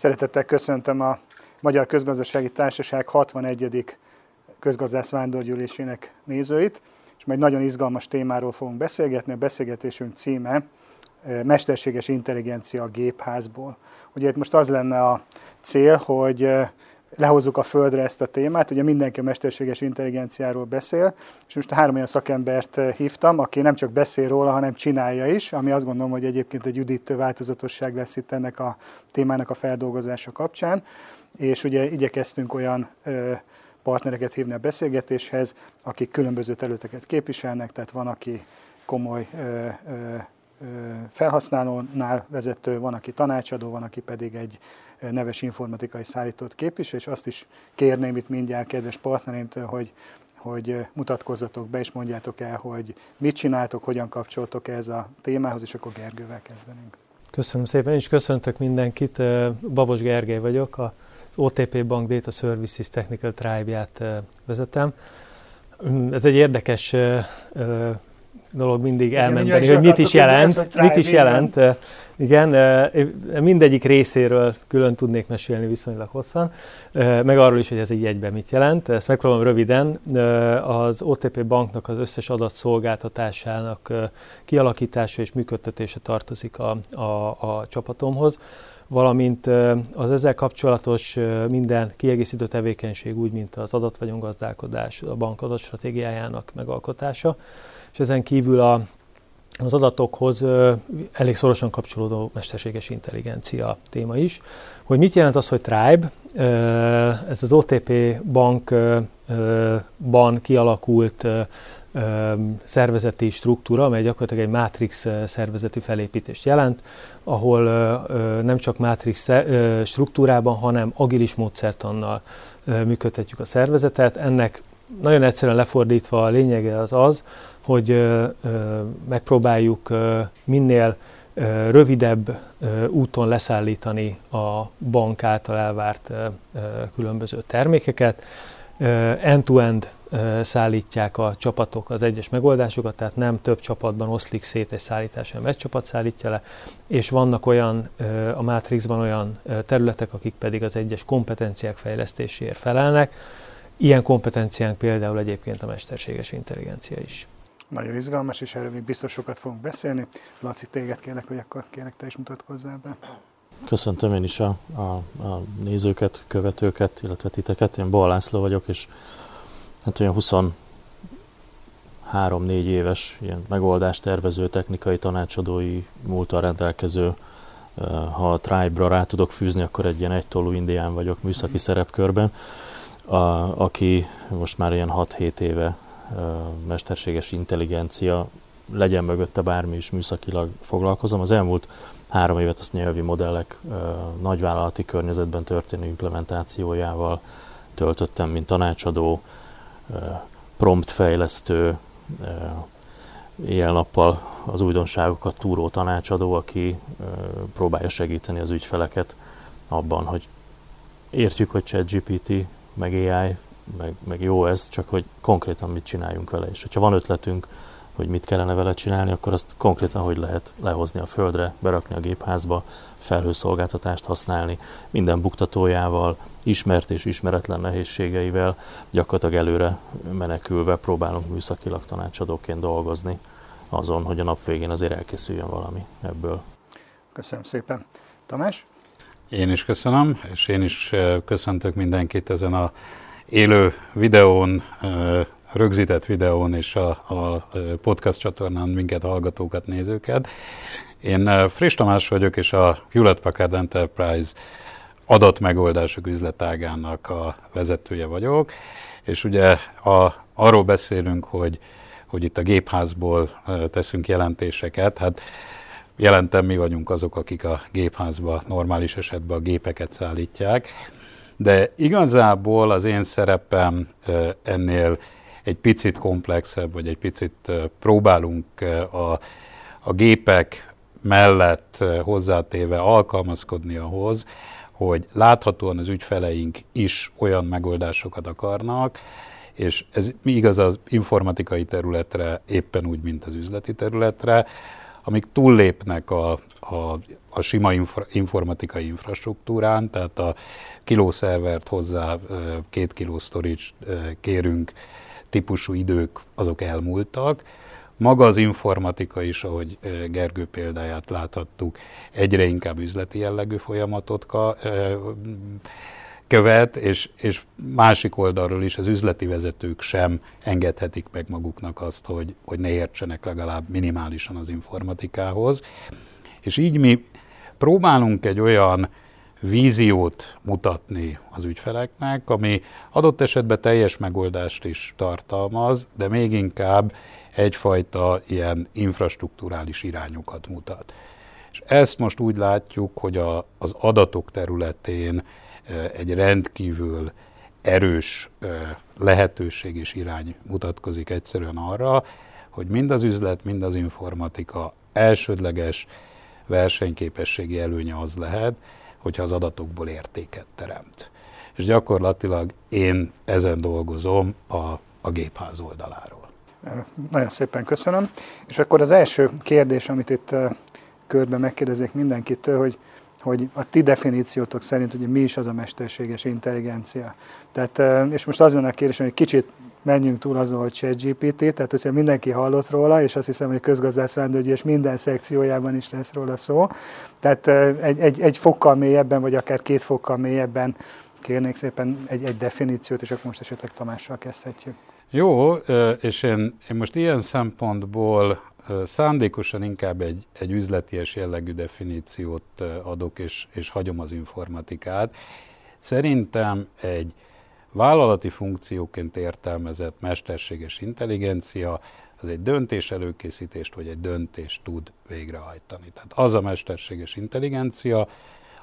Szeretettel köszöntöm a Magyar Közgazdasági Társaság 61. közgazdász vándorgyűlésének nézőit, és majd nagyon izgalmas témáról fogunk beszélgetni. A beszélgetésünk címe Mesterséges intelligencia a gépházból. Ugye itt most az lenne a cél, hogy lehozzuk a földre ezt a témát. Ugye mindenki a mesterséges intelligenciáról beszél, és most három olyan szakembert eh, hívtam, aki nem csak beszél róla, hanem csinálja is, ami azt gondolom, hogy egyébként egy üdítő változatosság lesz itt ennek a témának a feldolgozása kapcsán. És ugye igyekeztünk olyan partnereket hívni a beszélgetéshez, akik különböző területeket képviselnek, tehát van, aki komoly felhasználónál vezető, van, aki tanácsadó, van, aki pedig egy neves informatikai szállítót képvisel, és azt is kérném itt mindjárt kedves partnereimtől, hogy, hogy mutatkozzatok be, és mondjátok el, hogy mit csináltok, hogyan kapcsoltok ez a témához, és akkor Gergővel kezdenünk. Köszönöm szépen, és köszöntök mindenkit. Babos Gergely vagyok, az OTP Bank Data Services Technical Tribe-ját vezetem. Ez egy érdekes dolog mindig elmenteni, hogy mit is jelent, mit is jelent. Igen, mindegyik részéről külön tudnék mesélni viszonylag hosszan, meg arról is, hogy ez egy jegyben mit jelent. Ezt megpróbálom röviden. Az OTP banknak az összes adatszolgáltatásának kialakítása és működtetése tartozik a, a, a csapatomhoz valamint az ezzel kapcsolatos minden kiegészítő tevékenység, úgy, mint az adatvagyongazdálkodás, a bank adatstratégiájának megalkotása, és ezen kívül a, az adatokhoz elég szorosan kapcsolódó mesterséges intelligencia téma is. Hogy mit jelent az, hogy Tribe? Ez az OTP bankban kialakult szervezeti struktúra, amely gyakorlatilag egy Matrix szervezeti felépítést jelent, ahol nem csak Matrix struktúrában, hanem agilis módszertannal működtetjük a szervezetet. Ennek nagyon egyszerűen lefordítva a lényege az az, hogy megpróbáljuk minél rövidebb úton leszállítani a bank által elvárt különböző termékeket. End-to-end szállítják a csapatok az egyes megoldásokat, tehát nem több csapatban oszlik szét egy szállítás, hanem egy csapat szállítja le, és vannak olyan a Matrixban olyan területek, akik pedig az egyes kompetenciák fejlesztéséért felelnek. Ilyen kompetenciánk például egyébként a mesterséges intelligencia is. Nagyon izgalmas, és erről még biztos sokat fogunk beszélni. Laci, téged kérlek, hogy akkor kérlek te is mutatkozzál be. Köszöntöm én is a, a, a nézőket, követőket, illetve titeket. Én Bal László vagyok, és hát olyan 23-4 éves ilyen megoldás tervező, technikai tanácsadói múltal rendelkező, ha a Tribe-ra rá tudok fűzni, akkor egy ilyen egytollú indián vagyok műszaki szerepkörben, a, aki most már ilyen 6-7 éve mesterséges intelligencia, legyen mögötte bármi is műszakilag foglalkozom. Az elmúlt három évet azt nyelvi modellek nagyvállalati környezetben történő implementációjával töltöttem, mint tanácsadó, promptfejlesztő, éjjel-nappal az újdonságokat túró tanácsadó, aki próbálja segíteni az ügyfeleket abban, hogy értjük, hogy ChatGPT, meg AI meg, meg jó ez, csak hogy konkrétan mit csináljunk vele. És hogyha van ötletünk, hogy mit kellene vele csinálni, akkor azt konkrétan hogy lehet lehozni a földre, berakni a gépházba, felhőszolgáltatást használni, minden buktatójával, ismert és ismeretlen nehézségeivel, gyakorlatilag előre menekülve próbálunk műszakilag tanácsadóként dolgozni azon, hogy a nap végén azért elkészüljön valami ebből. Köszönöm szépen. Tamás? Én is köszönöm, és én is köszöntök mindenkit ezen a élő videón, rögzített videón és a, a podcast csatornán minket hallgatókat, nézőket. Én Friss Tamás vagyok, és a Hewlett Packard Enterprise adatmegoldások üzletágának a vezetője vagyok, és ugye a, arról beszélünk, hogy, hogy itt a gépházból teszünk jelentéseket, hát jelentem mi vagyunk azok, akik a gépházba normális esetben a gépeket szállítják, de igazából az én szerepem ennél egy picit komplexebb, vagy egy picit próbálunk a, a gépek mellett hozzátéve alkalmazkodni ahhoz, hogy láthatóan az ügyfeleink is olyan megoldásokat akarnak, és ez igaz az informatikai területre éppen úgy, mint az üzleti területre, amik túllépnek a, a, a sima infra, informatikai infrastruktúrán, tehát a kilószervert hozzá, két kiló storage kérünk típusú idők, azok elmúltak. Maga az informatika is, ahogy Gergő példáját láthattuk, egyre inkább üzleti jellegű folyamatot követ, és, és másik oldalról is az üzleti vezetők sem engedhetik meg maguknak azt, hogy, hogy ne értsenek legalább minimálisan az informatikához. És így mi próbálunk egy olyan víziót mutatni az ügyfeleknek, ami adott esetben teljes megoldást is tartalmaz, de még inkább egyfajta ilyen infrastruktúrális irányokat mutat. És ezt most úgy látjuk, hogy a, az adatok területén egy rendkívül erős lehetőség és irány mutatkozik egyszerűen arra, hogy mind az üzlet, mind az informatika elsődleges versenyképességi előnye az lehet, hogyha az adatokból értéket teremt. És gyakorlatilag én ezen dolgozom a, a gépház oldaláról. Nagyon szépen köszönöm. És akkor az első kérdés, amit itt körbe megkérdezik mindenkitől, hogy hogy a ti definíciótok szerint hogy mi is az a mesterséges intelligencia. Tehát, és most az lenne a kérdés, hogy kicsit menjünk túl azon, hogy ChatGPT, tehát hogyha mindenki hallott róla, és azt hiszem, hogy közgazdász és minden szekciójában is lesz róla szó. Tehát egy, egy, egy fokkal mélyebben, vagy akár két fokkal mélyebben kérnék szépen egy, egy definíciót, és akkor most esetleg Tamással kezdhetjük. Jó, és én, én most ilyen szempontból szándékosan inkább egy, egy üzleties jellegű definíciót adok, és, és hagyom az informatikát. Szerintem egy vállalati funkcióként értelmezett mesterséges intelligencia az egy döntés előkészítést, vagy egy döntést tud végrehajtani. Tehát az a mesterséges intelligencia,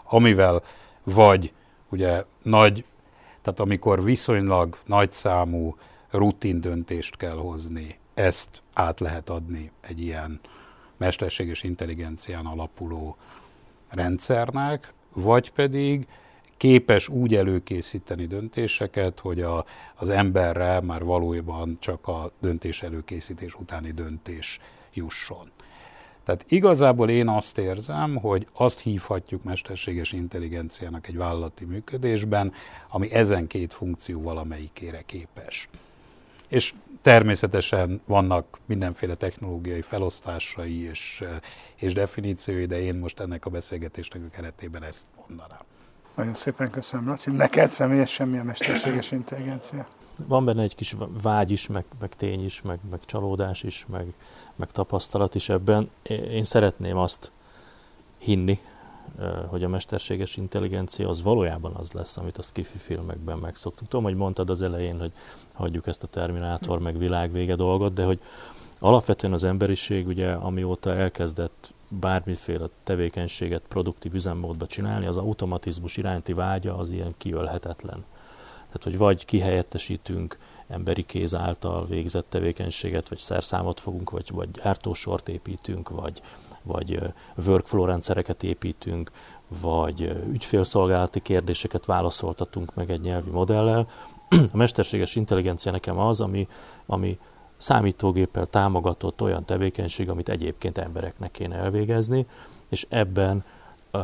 amivel vagy ugye nagy, tehát amikor viszonylag nagyszámú rutin döntést kell hozni, ezt át lehet adni egy ilyen mesterséges intelligencián alapuló rendszernek, vagy pedig képes úgy előkészíteni döntéseket, hogy a, az emberre már valójában csak a döntés előkészítés utáni döntés jusson. Tehát igazából én azt érzem, hogy azt hívhatjuk mesterséges intelligenciának egy vállalati működésben, ami ezen két funkció valamelyikére képes. És természetesen vannak mindenféle technológiai felosztásai és, és definíciói, de én most ennek a beszélgetésnek a keretében ezt mondanám. Nagyon szépen köszönöm, Laci. Neked személyesen mi a mesterséges intelligencia? Van benne egy kis vágy is, meg, meg tény is, meg, meg csalódás is, meg, meg tapasztalat is ebben. Én szeretném azt hinni, hogy a mesterséges intelligencia az valójában az lesz, amit a skifi filmekben megszoktuk. Tudom, hogy mondtad az elején, hogy hagyjuk ezt a Terminátor meg világvége dolgot, de hogy alapvetően az emberiség ugye amióta elkezdett bármiféle tevékenységet produktív üzemmódba csinálni, az automatizmus iránti vágya az ilyen kiölhetetlen. Tehát, hogy vagy kihelyettesítünk emberi kéz által végzett tevékenységet, vagy szerszámot fogunk, vagy, vagy gyártósort építünk, vagy, vagy workflow rendszereket építünk, vagy ügyfélszolgálati kérdéseket válaszoltatunk meg egy nyelvi modellel. A mesterséges intelligencia nekem az, ami, ami számítógéppel támogatott olyan tevékenység, amit egyébként embereknek kéne elvégezni, és ebben uh,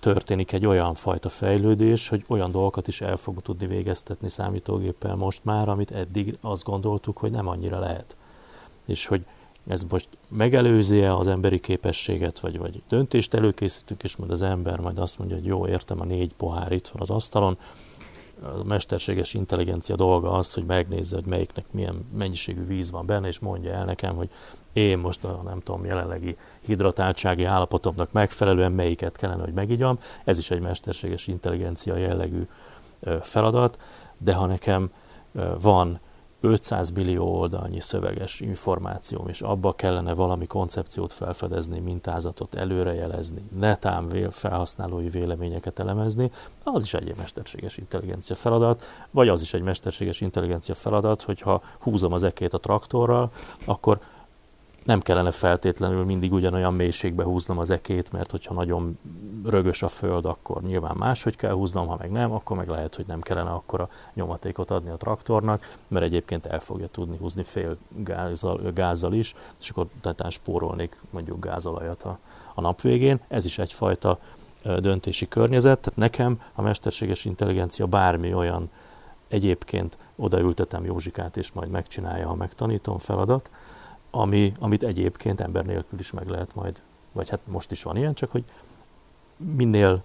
történik egy olyan fajta fejlődés, hogy olyan dolgokat is el fogunk tudni végeztetni számítógéppel most már, amit eddig azt gondoltuk, hogy nem annyira lehet. És hogy ez most megelőzi-e az emberi képességet, vagy, vagy döntést előkészítünk, és majd az ember majd azt mondja, hogy jó, értem, a négy pohár itt van az asztalon, a mesterséges intelligencia dolga az, hogy megnézze, hogy melyiknek milyen mennyiségű víz van benne, és mondja el nekem, hogy én most a nem tudom, jelenlegi hidratáltsági állapotomnak megfelelően melyiket kellene, hogy megigyam. Ez is egy mesterséges intelligencia jellegű feladat, de ha nekem van 500 millió oldalnyi szöveges információm, és abba kellene valami koncepciót felfedezni, mintázatot előrejelezni, netán felhasználói véleményeket elemezni, az is egy mesterséges intelligencia feladat, vagy az is egy mesterséges intelligencia feladat, hogyha húzom az ekét a traktorral, akkor nem kellene feltétlenül mindig ugyanolyan mélységbe húznom az ekét, mert hogyha nagyon rögös a föld, akkor nyilván máshogy kell húznom, ha meg nem, akkor meg lehet, hogy nem kellene akkor a nyomatékot adni a traktornak, mert egyébként el fogja tudni húzni fél gázzal, gázzal is, és akkor tetán spórolnék mondjuk gázolajat a, a nap végén. Ez is egyfajta döntési környezet, tehát nekem a mesterséges intelligencia bármi olyan egyébként odaültetem Józsikát, és majd megcsinálja, ha megtanítom feladat, ami, amit egyébként ember nélkül is meg lehet majd, vagy hát most is van ilyen, csak hogy minél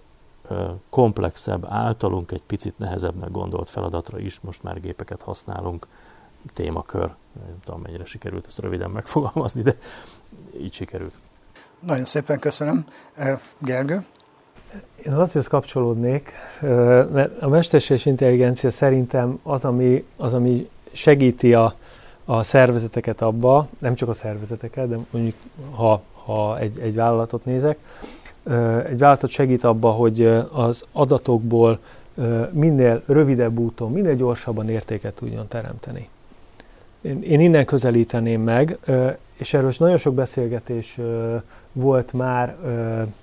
komplexebb, általunk egy picit nehezebbnek gondolt feladatra is most már gépeket használunk, témakör, nem tudom mennyire sikerült ezt röviden megfogalmazni, de így sikerült. Nagyon szépen köszönöm. Gergő? Én az Lacihoz kapcsolódnék, mert a mesterséges intelligencia szerintem az, ami, az, ami segíti a, a szervezeteket abba, nem csak a szervezeteket, de mondjuk ha, ha egy, egy vállalatot nézek, egy vállalatot segít abba, hogy az adatokból minél rövidebb úton, minél gyorsabban értéket tudjon teremteni. Én, én innen közelíteném meg, és erről is nagyon sok beszélgetés volt már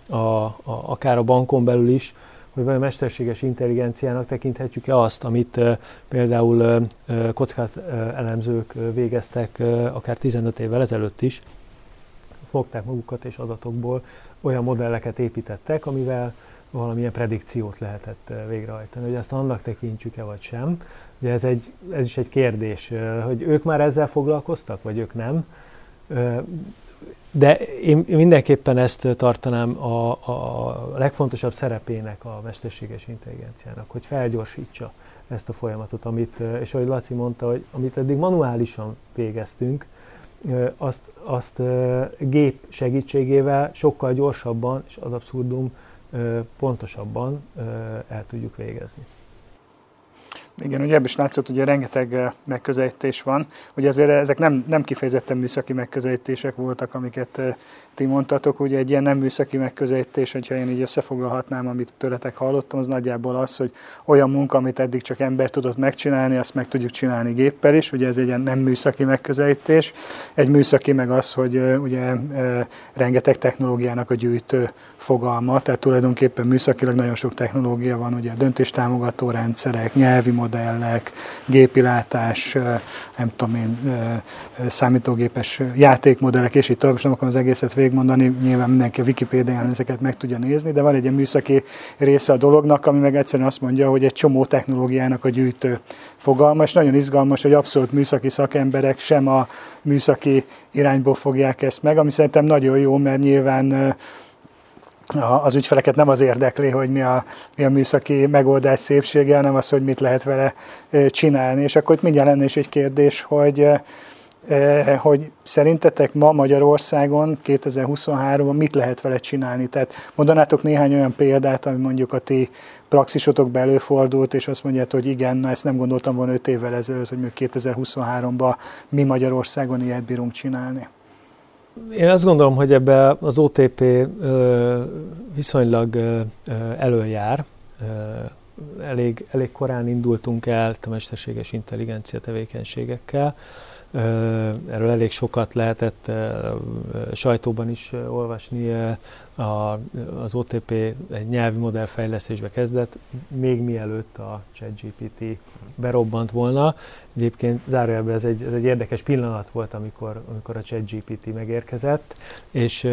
a, a, akár a bankon belül is, hogy vajon mesterséges intelligenciának tekinthetjük-e azt, amit például kockát elemzők végeztek akár 15 évvel ezelőtt is, fogták magukat és adatokból olyan modelleket építettek, amivel valamilyen predikciót lehetett végrehajtani. Hogy ezt annak tekintjük-e vagy sem. Ugye ez, egy, ez is egy kérdés, hogy ők már ezzel foglalkoztak, vagy ők nem. De én mindenképpen ezt tartanám a, a legfontosabb szerepének a mesterséges intelligenciának, hogy felgyorsítsa ezt a folyamatot, amit, és ahogy Laci mondta, hogy amit eddig manuálisan végeztünk, azt, azt gép segítségével sokkal gyorsabban és az abszurdum pontosabban el tudjuk végezni. Igen, ugye ebből is látszott, hogy rengeteg eh, megközelítés van. Ugye azért ezek nem, nem kifejezetten műszaki megközelítések voltak, amiket eh, ti mondtatok. Ugye egy ilyen nem műszaki megközelítés, hogyha én így összefoglalhatnám, amit tőletek hallottam, az nagyjából az, hogy olyan munka, amit eddig csak ember tudott megcsinálni, azt meg tudjuk csinálni géppel is. Ugye ez egy ilyen nem műszaki megközelítés. Egy műszaki meg az, hogy eh, ugye rengeteg technológiának a gyűjtő fogalma, tehát tulajdonképpen műszakilag nagyon sok technológia van, ugye döntéstámogató rendszerek, nyelvi modellek, gépilátás, nem tudom én, számítógépes játékmodellek, és így tovább, most nem akarom az egészet végigmondani, nyilván mindenki a Wikipédián ezeket meg tudja nézni, de van egy ilyen műszaki része a dolognak, ami meg egyszerűen azt mondja, hogy egy csomó technológiának a gyűjtő fogalma, és nagyon izgalmas, hogy abszolút műszaki szakemberek sem a műszaki irányból fogják ezt meg, ami szerintem nagyon jó, mert nyilván az ügyfeleket nem az érdekli, hogy mi a, mi a műszaki megoldás szépsége, hanem az, hogy mit lehet vele csinálni. És akkor itt mindjárt lenne is egy kérdés, hogy hogy szerintetek ma Magyarországon 2023-ban mit lehet vele csinálni? Tehát mondanátok néhány olyan példát, ami mondjuk a ti praxisotok belőfordult, és azt mondjátok, hogy igen, na ezt nem gondoltam volna 5 évvel ezelőtt, hogy még 2023-ban mi Magyarországon ilyet bírunk csinálni. Én azt gondolom, hogy ebbe az OTP viszonylag előjár. Elég, elég korán indultunk el a mesterséges intelligencia tevékenységekkel. Erről elég sokat lehetett sajtóban is olvasni. Az OTP egy nyelvi modellfejlesztésbe kezdett, még mielőtt a ChatGPT berobbant volna. Egyébként zárójelben ez egy, ez egy érdekes pillanat volt, amikor, amikor a ChatGPT megérkezett, és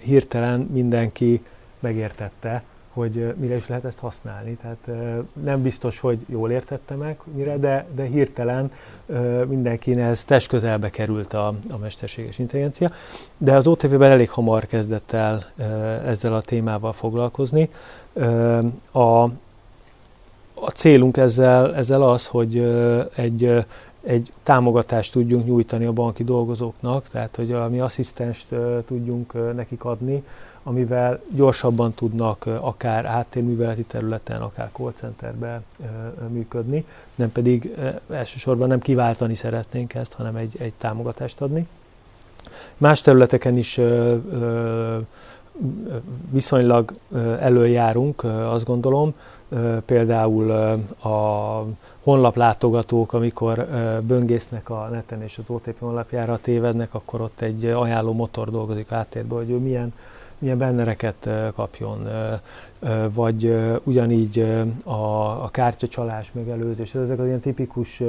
hirtelen mindenki megértette, hogy mire is lehet ezt használni. Tehát nem biztos, hogy jól értette meg mire, de, de hirtelen mindenkinek test közelbe került a, a mesterséges intelligencia. De az OTP-ben elég hamar kezdett el ezzel a témával foglalkozni. A, a célunk ezzel, ezzel az, hogy egy, egy támogatást tudjunk nyújtani a banki dolgozóknak, tehát hogy a mi asszisztenst tudjunk nekik adni, amivel gyorsabban tudnak akár háttérműveleti területen, akár call centerben működni, nem pedig elsősorban nem kiváltani szeretnénk ezt, hanem egy, egy támogatást adni. Más területeken is viszonylag előjárunk, azt gondolom, például a honlaplátogatók, amikor böngésznek a neten és az OTP honlapjára tévednek, akkor ott egy ajánló motor dolgozik áttérbe, hogy ő milyen, milyen bennereket kapjon, vagy ugyanígy a, a kártyacsalás megelőzés, ezek az ilyen tipikus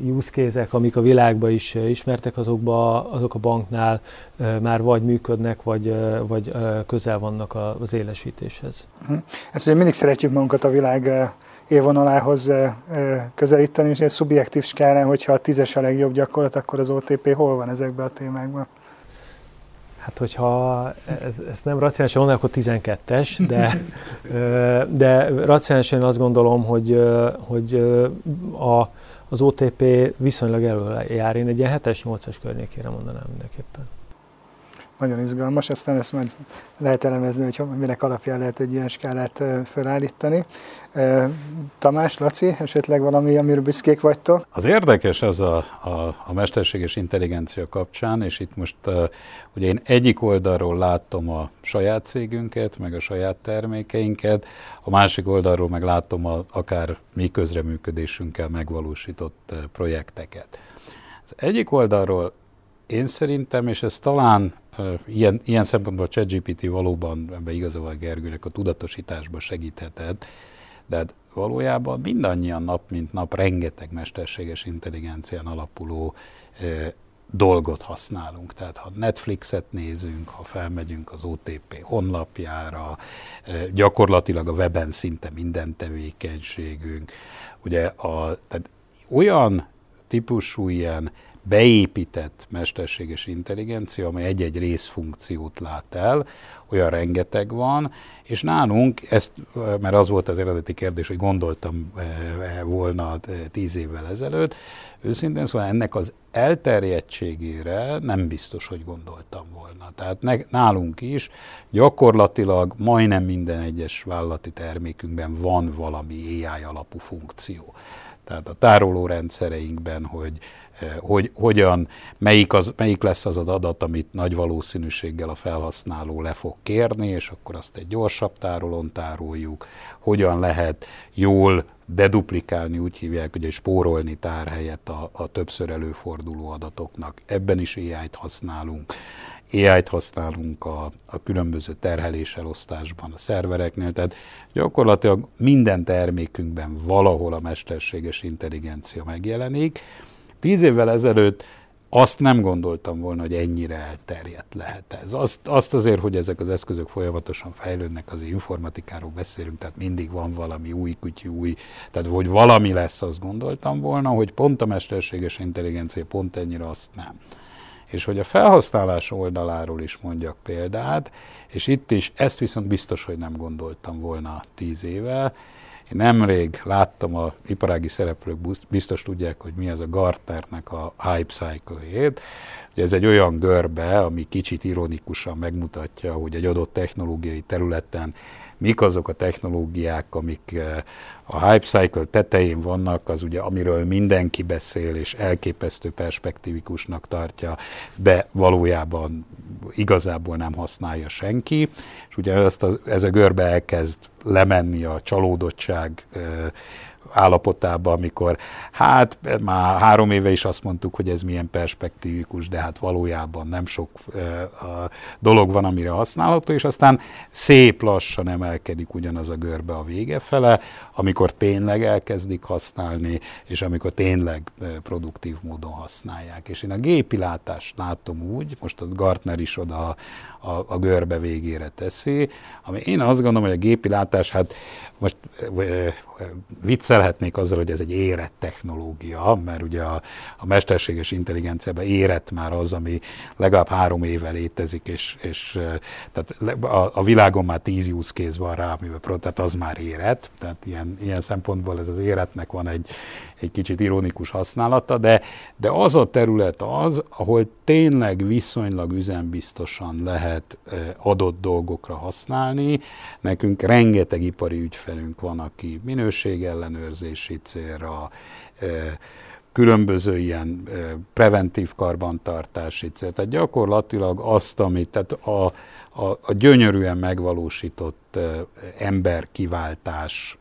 use case amik a világban is ismertek, azokba, azok a banknál már vagy működnek, vagy, vagy közel vannak az élesítéshez. Mhm. Ezt ugye mindig szeretjük magunkat a világ élvonalához közelíteni, és egy szubjektív skálán, hogyha a tízes a legjobb gyakorlat, akkor az OTP hol van ezekben a témákban? Hát, hogyha ez, ez nem racionálisan mondom, akkor 12-es, de, de racionálisan azt gondolom, hogy, hogy a, az OTP viszonylag előjár. Én egy ilyen 7-es, 8-as környékére mondanám mindenképpen nagyon izgalmas, aztán ezt majd lehet elemezni, hogy minek alapján lehet egy ilyen skálát felállítani. Tamás, Laci, esetleg valami, amiről büszkék vagytok? Az érdekes az a, a, a mesterséges intelligencia kapcsán, és itt most uh, ugye én egyik oldalról látom a saját cégünket, meg a saját termékeinket, a másik oldalról meg látom a, akár mi közreműködésünkkel megvalósított projekteket. Az egyik oldalról én szerintem, és ez talán ilyen, ilyen szempontból a ChatGPT valóban ebbe igaza van Gergőnek a tudatosításba segíthetett, de hát valójában mindannyian nap mint nap rengeteg mesterséges intelligencián alapuló e, dolgot használunk. Tehát ha Netflixet nézünk, ha felmegyünk az OTP honlapjára, e, gyakorlatilag a weben szinte minden tevékenységünk. Ugye a, tehát olyan típusú ilyen beépített mesterséges intelligencia, amely egy-egy részfunkciót lát el, olyan rengeteg van, és nálunk, ezt, mert az volt az eredeti kérdés, hogy gondoltam eh, volna eh, tíz évvel ezelőtt, őszintén szóval ennek az elterjedtségére nem biztos, hogy gondoltam volna. Tehát ne, nálunk is gyakorlatilag majdnem minden egyes vállalati termékünkben van valami AI alapú funkció. Tehát a tárolórendszereinkben, hogy Eh, hogy hogyan, melyik, az, melyik lesz az az adat, amit nagy valószínűséggel a felhasználó le fog kérni, és akkor azt egy gyorsabb tárolón tároljuk, hogyan lehet jól deduplikálni, úgy hívják, hogy spórolni tárhelyet a, a többször előforduló adatoknak. Ebben is AI-t használunk. AI-t használunk a, a különböző terheléselosztásban, a szervereknél, tehát gyakorlatilag minden termékünkben valahol a mesterséges intelligencia megjelenik, Tíz évvel ezelőtt azt nem gondoltam volna, hogy ennyire elterjedt lehet ez. Azt, azt azért, hogy ezek az eszközök folyamatosan fejlődnek, az informatikáról beszélünk, tehát mindig van valami új kutyú, új, tehát hogy valami lesz, azt gondoltam volna, hogy pont a mesterséges intelligencia pont ennyire azt nem. És hogy a felhasználás oldaláról is mondjak példát, és itt is ezt viszont biztos, hogy nem gondoltam volna tíz éve, én nemrég láttam a iparági szereplők, biztos tudják, hogy mi az a Gartnernek a Hype Cycle-ét. Ez egy olyan görbe, ami kicsit ironikusan megmutatja, hogy egy adott technológiai területen mik azok a technológiák, amik eh, a hype cycle tetején vannak, az ugye amiről mindenki beszél, és elképesztő perspektívikusnak tartja, de valójában igazából nem használja senki, és ugye ezt a, ez a görbe elkezd lemenni a csalódottság eh, állapotába, amikor hát már három éve is azt mondtuk, hogy ez milyen perspektívikus, de hát valójában nem sok e, a dolog van, amire használható, és aztán szép lassan emelkedik ugyanaz a görbe a vége fele, amikor tényleg elkezdik használni, és amikor tényleg produktív módon használják. És én a gépi látást látom úgy, most a Gartner is oda a, a, a görbe végére teszi, ami én azt gondolom, hogy a gépi látás, hát most viccelhetnék azzal, hogy ez egy érett technológia, mert ugye a, a mesterséges intelligenciában érett már az, ami legalább három éve létezik, és, és tehát a, a világon már tíz use case van rá, amivel tehát az már érett, tehát ilyen, ilyen szempontból ez az éretnek van egy, egy kicsit ironikus használata, de, de az a terület az, ahol tényleg viszonylag üzembiztosan lehet adott dolgokra használni. Nekünk rengeteg ipari ügyfelünk van, aki minőségellenőrzési célra, különböző ilyen preventív karbantartási cél. Tehát gyakorlatilag azt, amit, tehát a, a, a gyönyörűen megvalósított emberkiváltás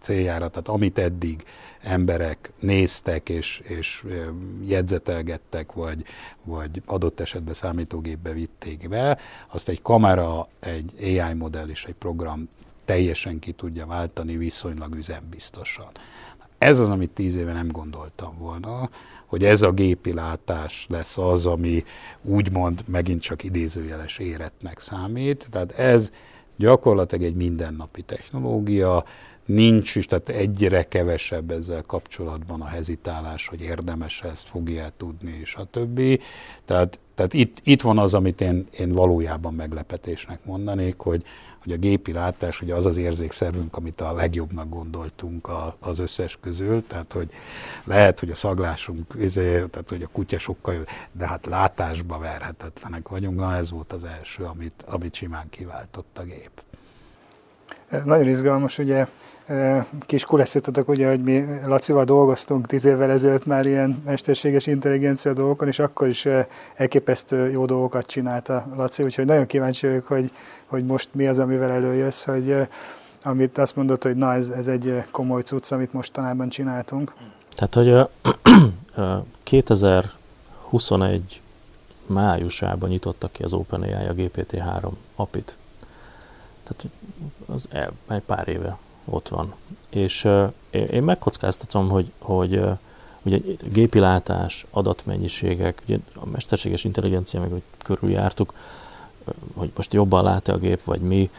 céljára, tehát amit eddig emberek néztek és, és jegyzetelgettek, vagy, vagy adott esetben számítógépbe vitték be, azt egy kamera, egy AI modell és egy program teljesen ki tudja váltani viszonylag üzembiztosan. Ez az, amit tíz éve nem gondoltam volna, hogy ez a gépi látás lesz az, ami úgymond megint csak idézőjeles éretnek számít. Tehát ez gyakorlatilag egy mindennapi technológia, nincs is, tehát egyre kevesebb ezzel kapcsolatban a hezitálás, hogy érdemes ezt, fogja tudni, és a többi. Tehát, tehát itt, itt van az, amit én, én valójában meglepetésnek mondanék, hogy, hogy a gépi látás ugye az az érzékszervünk, amit a legjobbnak gondoltunk a, az összes közül, tehát hogy lehet, hogy a szaglásunk, izé, tehát hogy a kutya sokkal jobb, de hát látásba verhetetlenek vagyunk, na ez volt az első, amit, amit simán kiváltott a gép. Nagyon izgalmas, ugye kis kuleszítatok, ugye, hogy mi Lacival dolgoztunk tíz évvel ezelőtt már ilyen mesterséges intelligencia dolgokon, és akkor is elképesztő jó dolgokat csinálta Laci, úgyhogy nagyon kíváncsi vagyok, hogy, hogy most mi az, amivel előjössz, hogy amit azt mondod, hogy na, ez, ez egy komoly cucc, amit mostanában csináltunk. Tehát, hogy 2021 májusában nyitottak ki az OpenAI a GPT-3 apit. Tehát az egy pár éve ott van. És én megkockáztatom, hogy, hogy ugye gépi adatmennyiségek, ugye a mesterséges intelligencia, meg hogy körüljártuk, hogy most jobban lát-e a gép, vagy mi,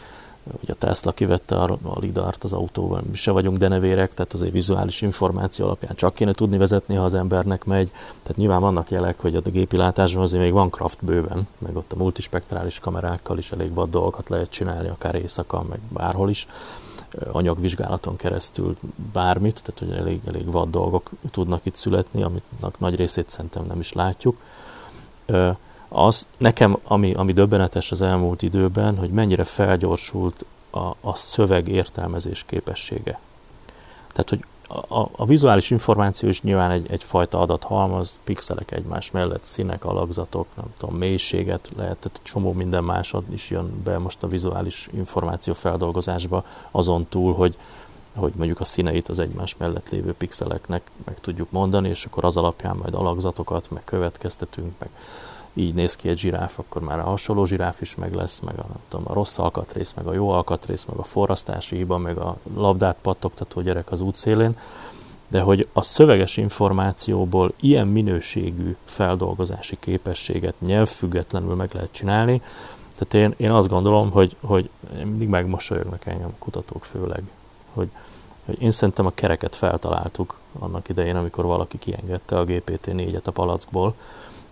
Ugye a Tesla kivette a, a lidart az autóval, mi se vagyunk denevérek, tehát azért vizuális információ alapján csak kéne tudni vezetni, ha az embernek megy. Tehát nyilván vannak jelek, hogy a gépi látásban azért még van kraft bőven, meg ott a multispektrális kamerákkal is elég vad dolgokat lehet csinálni, akár éjszaka, meg bárhol is anyagvizsgálaton keresztül bármit, tehát hogy elég, elég vad dolgok tudnak itt születni, amit nagy részét szerintem nem is látjuk. Az nekem, ami, ami döbbenetes az elmúlt időben, hogy mennyire felgyorsult a, a szöveg értelmezés képessége. Tehát, hogy a, a, vizuális információ is nyilván egy, egyfajta adathalmaz, pixelek egymás mellett, színek, alakzatok, nem tudom, mélységet lehet, tehát csomó minden másod is jön be most a vizuális információ feldolgozásba, azon túl, hogy, hogy mondjuk a színeit az egymás mellett lévő pixeleknek meg tudjuk mondani, és akkor az alapján majd alakzatokat, meg következtetünk, meg így néz ki egy zsiráf, akkor már a hasonló zsiráf is meg lesz, meg a, nem tudom, a rossz alkatrész, meg a jó alkatrész, meg a forrasztási hiba, meg a labdát pattogtató gyerek az útszélén, de hogy a szöveges információból ilyen minőségű feldolgozási képességet nyelvfüggetlenül meg lehet csinálni, tehát én, én azt gondolom, hogy, hogy mindig megmosolyognak engem a kutatók főleg, hogy, hogy én szerintem a kereket feltaláltuk annak idején, amikor valaki kiengedte a GPT-4-et a palackból,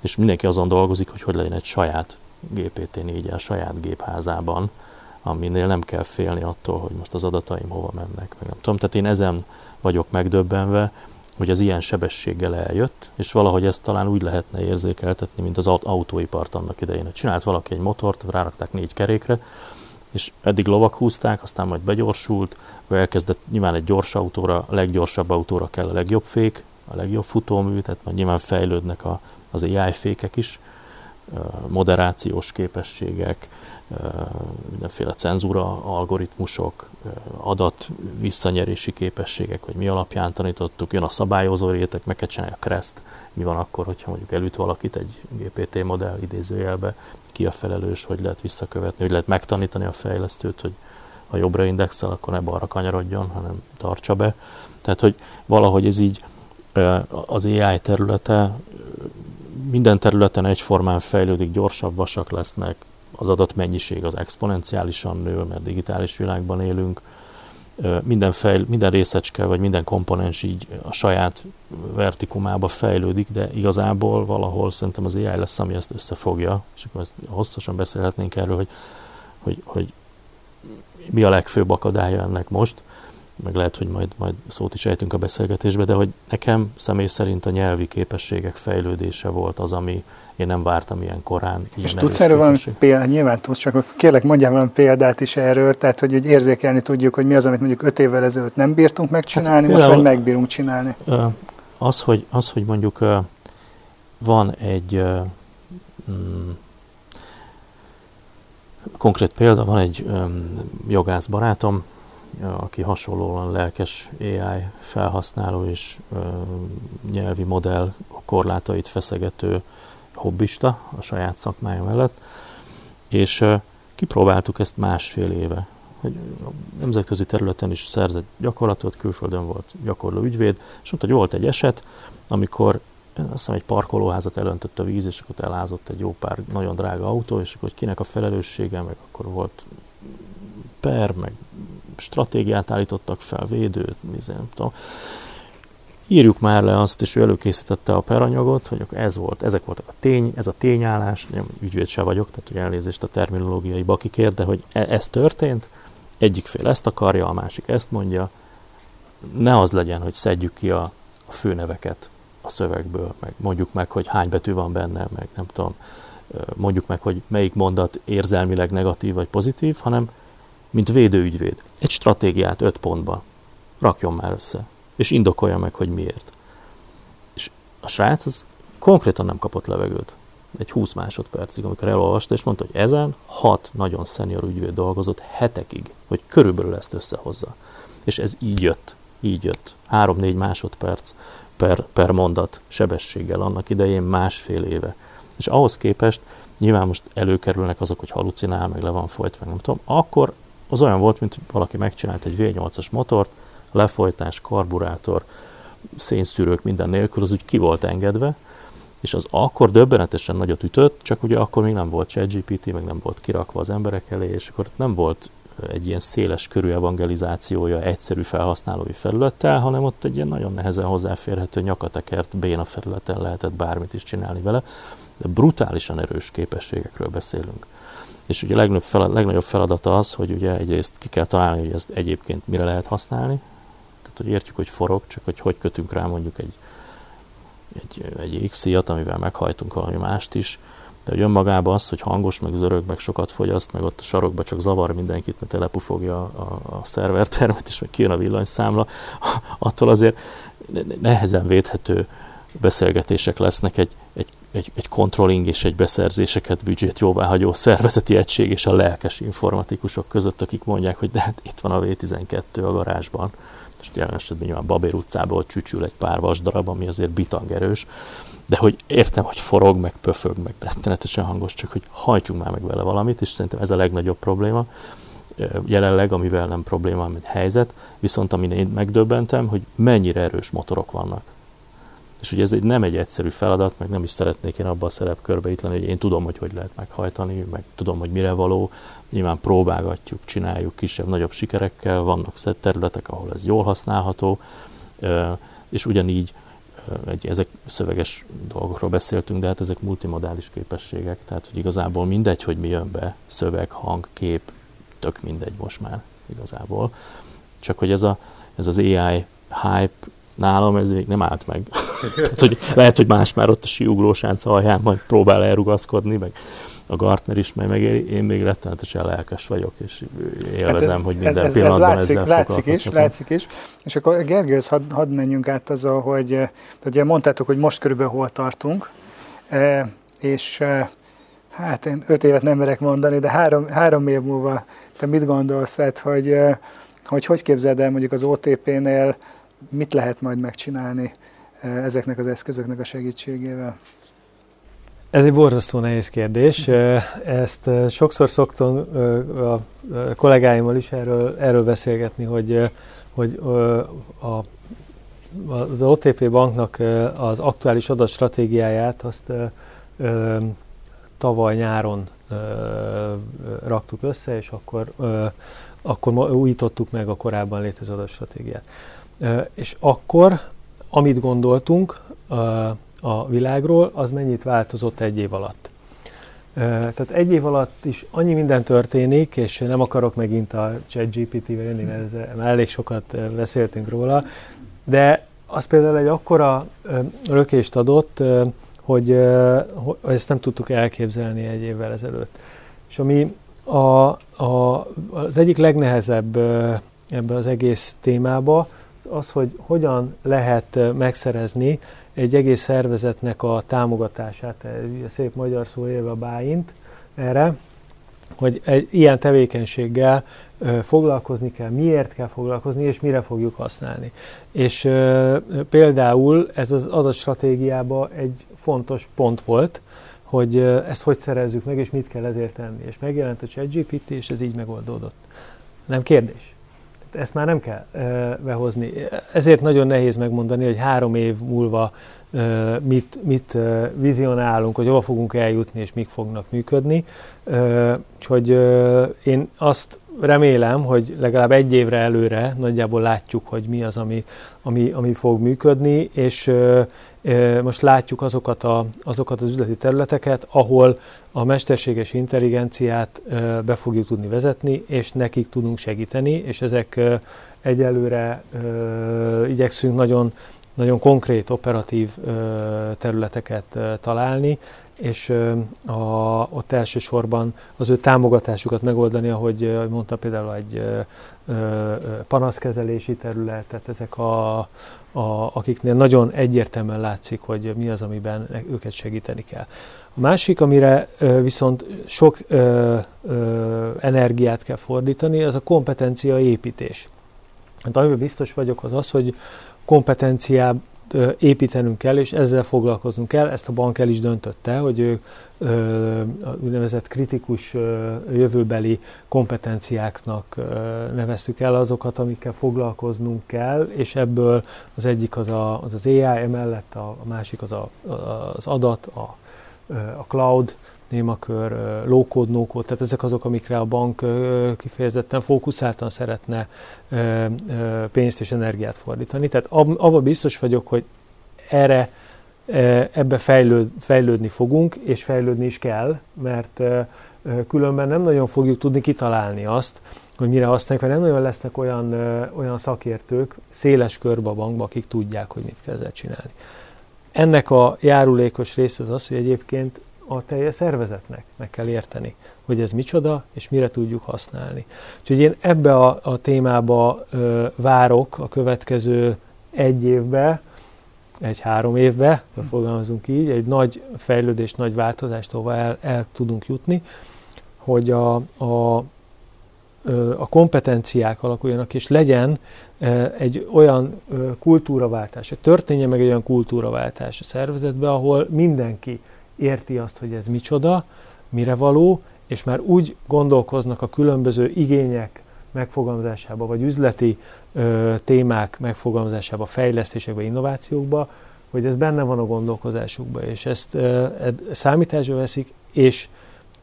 és mindenki azon dolgozik, hogy hogy legyen egy saját GPT-4 a saját gépházában, aminél nem kell félni attól, hogy most az adataim hova mennek, meg nem tudom. Tehát én ezen vagyok megdöbbenve, hogy az ilyen sebességgel eljött, és valahogy ezt talán úgy lehetne érzékeltetni, mint az autóipart annak idején. Csinált valaki egy motort, rárakták négy kerékre, és eddig lovak húzták, aztán majd begyorsult, vagy elkezdett nyilván egy gyors autóra, a leggyorsabb autóra kell a legjobb fék, a legjobb futómű, tehát majd nyilván fejlődnek a, az AI fékek is, moderációs képességek, mindenféle cenzúra algoritmusok, adat visszanyerési képességek, hogy mi alapján tanítottuk, jön a szabályozó réteg, meg kell csinálni a kereszt, mi van akkor, hogyha mondjuk elüt valakit egy GPT modell idézőjelbe, ki a felelős, hogy lehet visszakövetni, hogy lehet megtanítani a fejlesztőt, hogy ha jobbra indexel, akkor ne balra kanyarodjon, hanem tartsa be. Tehát, hogy valahogy ez így az AI területe minden területen egyformán fejlődik, gyorsabb vasak lesznek, az adatmennyiség az exponenciálisan nő, mert digitális világban élünk, minden, fejl, minden részecske, vagy minden komponens így a saját vertikumába fejlődik, de igazából valahol szerintem az AI lesz, ami ezt összefogja, és akkor ezt hosszasan beszélhetnénk erről, hogy, hogy, hogy mi a legfőbb akadálya ennek most, meg lehet, hogy majd, majd szót is ejtünk a beszélgetésbe, de hogy nekem személy szerint a nyelvi képességek fejlődése volt az, ami én nem vártam ilyen korán. Ilyen És tudsz erről valami példát, nyilván tudsz, csak kérlek mondjál valami példát is erről, tehát hogy, hogy érzékelni tudjuk, hogy mi az, amit mondjuk öt évvel ezelőtt nem bírtunk megcsinálni, hát, most meg megbírunk csinálni. az, hogy, az, hogy mondjuk van egy mm, konkrét példa, van egy jogász barátom, aki hasonlóan lelkes AI felhasználó és nyelvi modell korlátait feszegető hobbista a saját szakmája mellett, és kipróbáltuk ezt másfél éve, hogy a nemzetközi területen is szerzett gyakorlatot, külföldön volt gyakorló ügyvéd, és mondta, hogy volt egy eset, amikor azt hiszem egy parkolóházat elöntött a víz, és akkor elázott egy jó pár nagyon drága autó, és akkor hogy kinek a felelőssége, meg akkor volt per, meg stratégiát állítottak fel, védőt, nem tudom. Írjuk már le azt, és ő előkészítette a peranyagot, hogy ez volt, ezek voltak a tény, ez a tényállás, nem ügyvéd se vagyok, tehát hogy elnézést a terminológiai bakikért, de hogy e- ez történt, egyik fél ezt akarja, a másik ezt mondja, ne az legyen, hogy szedjük ki a, a főneveket a szövegből, meg mondjuk meg, hogy hány betű van benne, meg nem tudom, mondjuk meg, hogy melyik mondat érzelmileg negatív vagy pozitív, hanem mint védőügyvéd. Egy stratégiát öt pontba rakjon már össze, és indokolja meg, hogy miért. És a srác az konkrétan nem kapott levegőt. Egy 20 másodpercig, amikor elolvasta, és mondta, hogy ezen hat nagyon szenior ügyvéd dolgozott hetekig, hogy körülbelül ezt összehozza. És ez így jött, így jött. Három-négy másodperc per, per mondat sebességgel annak idején másfél éve. És ahhoz képest nyilván most előkerülnek azok, hogy halucinál, meg le van folytva, nem tudom, akkor az olyan volt, mint valaki megcsinált egy V8-as motort, lefolytás, karburátor, szénszűrők minden nélkül, az úgy ki volt engedve, és az akkor döbbenetesen nagyot ütött, csak ugye akkor még nem volt ChatGPT, meg nem volt kirakva az emberek elé, és akkor nem volt egy ilyen széles körű evangelizációja egyszerű felhasználói felülettel, hanem ott egy ilyen nagyon nehezen hozzáférhető nyakatekert béna felületen lehetett bármit is csinálni vele, de brutálisan erős képességekről beszélünk. És ugye a legnagyobb, feladat, legnagyobb feladata az, hogy ugye egyrészt ki kell találni, hogy ezt egyébként mire lehet használni, tehát hogy értjük, hogy forog, csak hogy hogy kötünk rá mondjuk egy, egy, egy x amivel meghajtunk valami mást is, de hogy önmagában az, hogy hangos, meg zörög, meg sokat fogyaszt, meg ott a sarokba csak zavar mindenkit, mert telepufogja a, a, a szervertermet, és meg kijön a villanyszámla, attól azért nehezen védhető beszélgetések lesznek egy, egy, egy, egy controlling és egy beszerzéseket büdzsét jóváhagyó szervezeti egység és a lelkes informatikusok között, akik mondják, hogy de hát itt van a V12 a garázsban, és jelen esetben nyilván Babér utcából csücsül egy pár vasdarab, ami azért bitangerős, de hogy értem, hogy forog, meg pöfög, meg rettenetesen hangos, csak hogy hajtsunk már meg vele valamit, és szerintem ez a legnagyobb probléma. Jelenleg, amivel nem probléma, mint helyzet, viszont amin én megdöbbentem, hogy mennyire erős motorok vannak. És ugye ez egy, nem egy egyszerű feladat, meg nem is szeretnék én abban a szerepkörbe itt lenni, hogy én tudom, hogy hogy lehet meghajtani, meg tudom, hogy mire való. Nyilván próbálgatjuk, csináljuk kisebb-nagyobb sikerekkel, vannak szett területek, ahol ez jól használható, és ugyanígy egy, ezek szöveges dolgokról beszéltünk, de hát ezek multimodális képességek, tehát hogy igazából mindegy, hogy mi jön be, szöveg, hang, kép, tök mindegy most már igazából. Csak hogy ez, a, ez az AI hype nálam ez még nem állt meg. Tehát, hogy lehet, hogy más már ott a siugrós alján majd próbál elrugaszkodni, meg a Gartner is meg megéri, én még rettenetesen lelkes vagyok, és élvezem, hát ez, hogy minden ez, ez, pillanatban ez látszik, ezzel látszik is, látszik is. És akkor Gergőhöz hadd had menjünk át azzal, hogy ugye mondtátok, hogy most körülbelül hol tartunk, e, és e, hát én öt évet nem merek mondani, de három, három év múlva te mit gondolsz, tehát, hogy, hogy hogy képzeld el mondjuk az OTP-nél, mit lehet majd megcsinálni ezeknek az eszközöknek a segítségével? Ez egy borzasztó nehéz kérdés. Ezt sokszor szoktam a kollégáimmal is erről, erről beszélgetni, hogy, hogy a, az OTP banknak az aktuális adatstratégiáját azt tavaly nyáron raktuk össze, és akkor, akkor újítottuk meg a korábban létező adatstratégiát. És akkor, amit gondoltunk, a világról, az mennyit változott egy év alatt. Tehát egy év alatt is annyi minden történik, és nem akarok megint a ChatGPT-vel jönni, mert elég sokat beszéltünk róla, de az például egy akkora lökést adott, hogy ezt nem tudtuk elképzelni egy évvel ezelőtt. És ami a, a, az egyik legnehezebb ebbe az egész témába, az, hogy hogyan lehet megszerezni egy egész szervezetnek a támogatását, ugye szép magyar szó élve a báint erre, hogy egy ilyen tevékenységgel foglalkozni kell, miért kell foglalkozni, és mire fogjuk használni. És például ez az adatstratégiában egy fontos pont volt, hogy ö, ezt hogy szerezzük meg, és mit kell ezért tenni. És megjelent a ChatGPT, és ez így megoldódott. Nem kérdés ezt már nem kell behozni. Ezért nagyon nehéz megmondani, hogy három év múlva mit, mit vizionálunk, hogy hova fogunk eljutni, és mik fognak működni. Úgyhogy én azt remélem, hogy legalább egy évre előre nagyjából látjuk, hogy mi az, ami, ami, ami fog működni, és most látjuk azokat, a, azokat az üzleti területeket, ahol a mesterséges intelligenciát be fogjuk tudni vezetni, és nekik tudunk segíteni, és ezek egyelőre igyekszünk nagyon, nagyon konkrét, operatív területeket találni, és a, ott elsősorban az ő támogatásukat megoldani, ahogy mondta például egy panaszkezelési terület, tehát ezek a, a, akiknél nagyon egyértelműen látszik, hogy mi az, amiben őket segíteni kell. A másik, amire viszont sok ö, ö, energiát kell fordítani, az a kompetencia építés. Hát amiben biztos vagyok az az, hogy kompetenciát építenünk kell, és ezzel foglalkoznunk kell. Ezt a bank el is döntötte, hogy ő úgynevezett kritikus jövőbeli kompetenciáknak neveztük el azokat, amikkel foglalkoznunk kell, és ebből az egyik az a, az, az AI, emellett a, a másik az a, az adat, a, a cloud, némakör, low-code, no-code, tehát ezek azok, amikre a bank kifejezetten fókuszáltan szeretne pénzt és energiát fordítani. Tehát abban biztos vagyok, hogy erre ebbe fejlőd, fejlődni fogunk, és fejlődni is kell, mert különben nem nagyon fogjuk tudni kitalálni azt, hogy mire használjuk, mert nem nagyon lesznek olyan, olyan szakértők széles körbe a bankba, akik tudják, hogy mit kell ezzel csinálni. Ennek a járulékos része az az, hogy egyébként a teljes szervezetnek meg kell érteni, hogy ez micsoda, és mire tudjuk használni. Úgyhogy én ebbe a, a témába ö, várok a következő egy évbe, egy-három évbe, fogalmazunk így, egy nagy fejlődés, nagy változást, ahova el, el tudunk jutni, hogy a, a, a kompetenciák alakuljanak, és legyen egy olyan kultúraváltás, hogy történjen meg egy olyan kultúraváltás a szervezetbe, ahol mindenki érti azt, hogy ez micsoda, mire való, és már úgy gondolkoznak a különböző igények megfogalmazásába, vagy üzleti ö, témák megfogalmazásába, fejlesztésekbe, innovációkba, hogy ez benne van a gondolkozásukba, és ezt ö, számításba veszik, és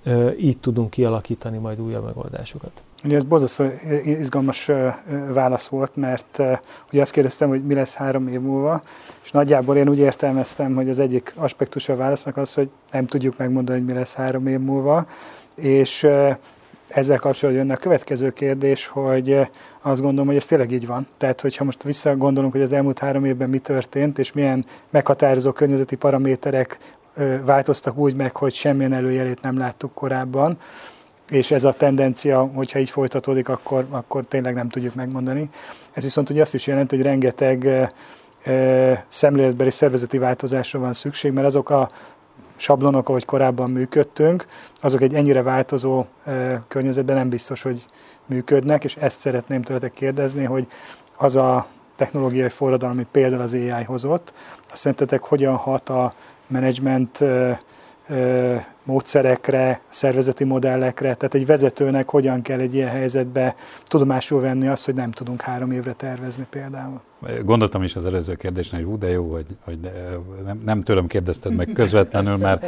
ö, így tudunk kialakítani majd újabb megoldásokat. Ugye ez borzasztó izgalmas válasz volt, mert ugye azt kérdeztem, hogy mi lesz három év múlva, és nagyjából én úgy értelmeztem, hogy az egyik aspektus a válasznak az, hogy nem tudjuk megmondani, hogy mi lesz három év múlva, és ezzel kapcsolatban jönne a következő kérdés, hogy azt gondolom, hogy ez tényleg így van. Tehát, hogyha most visszagondolunk, hogy az elmúlt három évben mi történt, és milyen meghatározó környezeti paraméterek változtak úgy meg, hogy semmilyen előjelét nem láttuk korábban, és ez a tendencia, hogyha így folytatódik, akkor, akkor tényleg nem tudjuk megmondani. Ez viszont ugye azt is jelenti, hogy rengeteg szemléletbeli szervezeti változásra van szükség, mert azok a sablonok, ahogy korábban működtünk, azok egy ennyire változó környezetben nem biztos, hogy működnek, és ezt szeretném tőletek kérdezni, hogy az a technológiai forradalom, amit például az AI hozott, azt szerintetek hogyan hat a menedzsment módszerekre, szervezeti modellekre, tehát egy vezetőnek hogyan kell egy ilyen helyzetbe tudomásul venni azt, hogy nem tudunk három évre tervezni például. Gondoltam is az előző kérdésnél, hogy hú, de jó, hogy, hogy nem, nem tőlem kérdezted meg közvetlenül, mert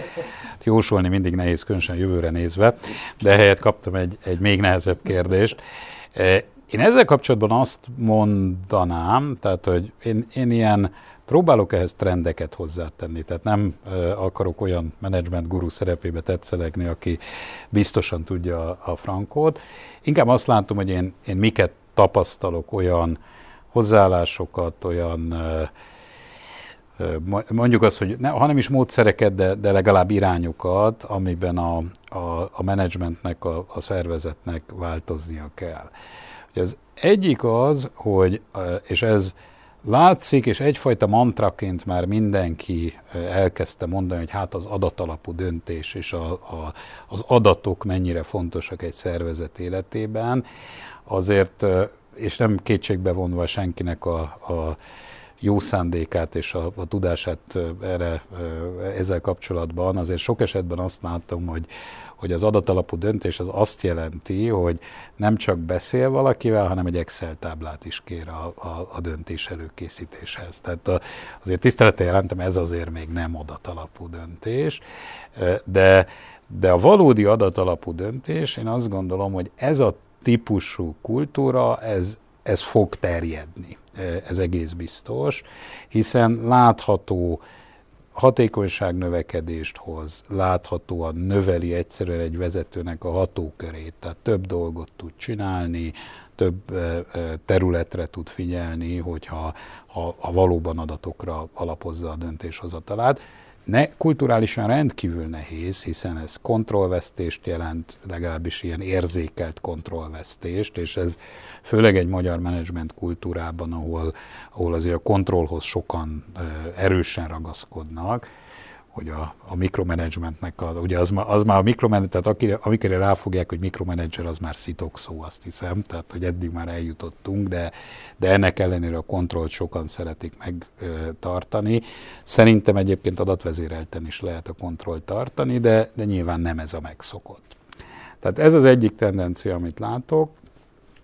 jósolni mindig nehéz, különösen jövőre nézve, de helyett kaptam egy, egy még nehezebb kérdést. Én ezzel kapcsolatban azt mondanám, tehát, hogy én, én ilyen Próbálok ehhez trendeket hozzátenni, tehát nem akarok olyan menedzsment guru szerepébe tetszelegni, aki biztosan tudja a, a frankót. Inkább azt látom, hogy én, én miket tapasztalok, olyan hozzáállásokat, olyan mondjuk azt, hogy ne, ha nem is módszereket, de, de legalább irányokat, amiben a, a, a menedzsmentnek, a, a szervezetnek változnia kell. Az egyik az, hogy, és ez látszik, és egyfajta mantraként már mindenki elkezdte mondani, hogy hát az adatalapú döntés és a, a, az adatok mennyire fontosak egy szervezet életében, azért, és nem kétségbe vonva senkinek a, a jó szándékát és a, a tudását erre, ezzel kapcsolatban, azért sok esetben azt látom, hogy, hogy az adatalapú döntés az azt jelenti, hogy nem csak beszél valakivel, hanem egy Excel táblát is kér a, a, a döntés előkészítéshez. Tehát a, azért tisztelettel jelentem, ez azért még nem adatalapú döntés, de, de a valódi adatalapú döntés, én azt gondolom, hogy ez a típusú kultúra, ez, ez fog terjedni, ez egész biztos, hiszen látható hatékonyság növekedést hoz, láthatóan növeli egyszerűen egy vezetőnek a hatókörét, tehát több dolgot tud csinálni, több területre tud figyelni, hogyha ha, ha valóban adatokra alapozza a döntéshozatalát ne, kulturálisan rendkívül nehéz, hiszen ez kontrollvesztést jelent, legalábbis ilyen érzékelt kontrollvesztést, és ez főleg egy magyar menedzsment kultúrában, ahol, ahol azért a kontrollhoz sokan erősen ragaszkodnak, hogy a, a mikromanagementnek, a, ugye az, az már a mikromanagement, tehát akire, amikre ráfogják, hogy mikromanager, az már szitok szó, azt hiszem, tehát hogy eddig már eljutottunk, de, de ennek ellenére a kontrollt sokan szeretik megtartani. Szerintem egyébként adatvezérelten is lehet a kontrollt tartani, de, de nyilván nem ez a megszokott. Tehát ez az egyik tendencia, amit látok.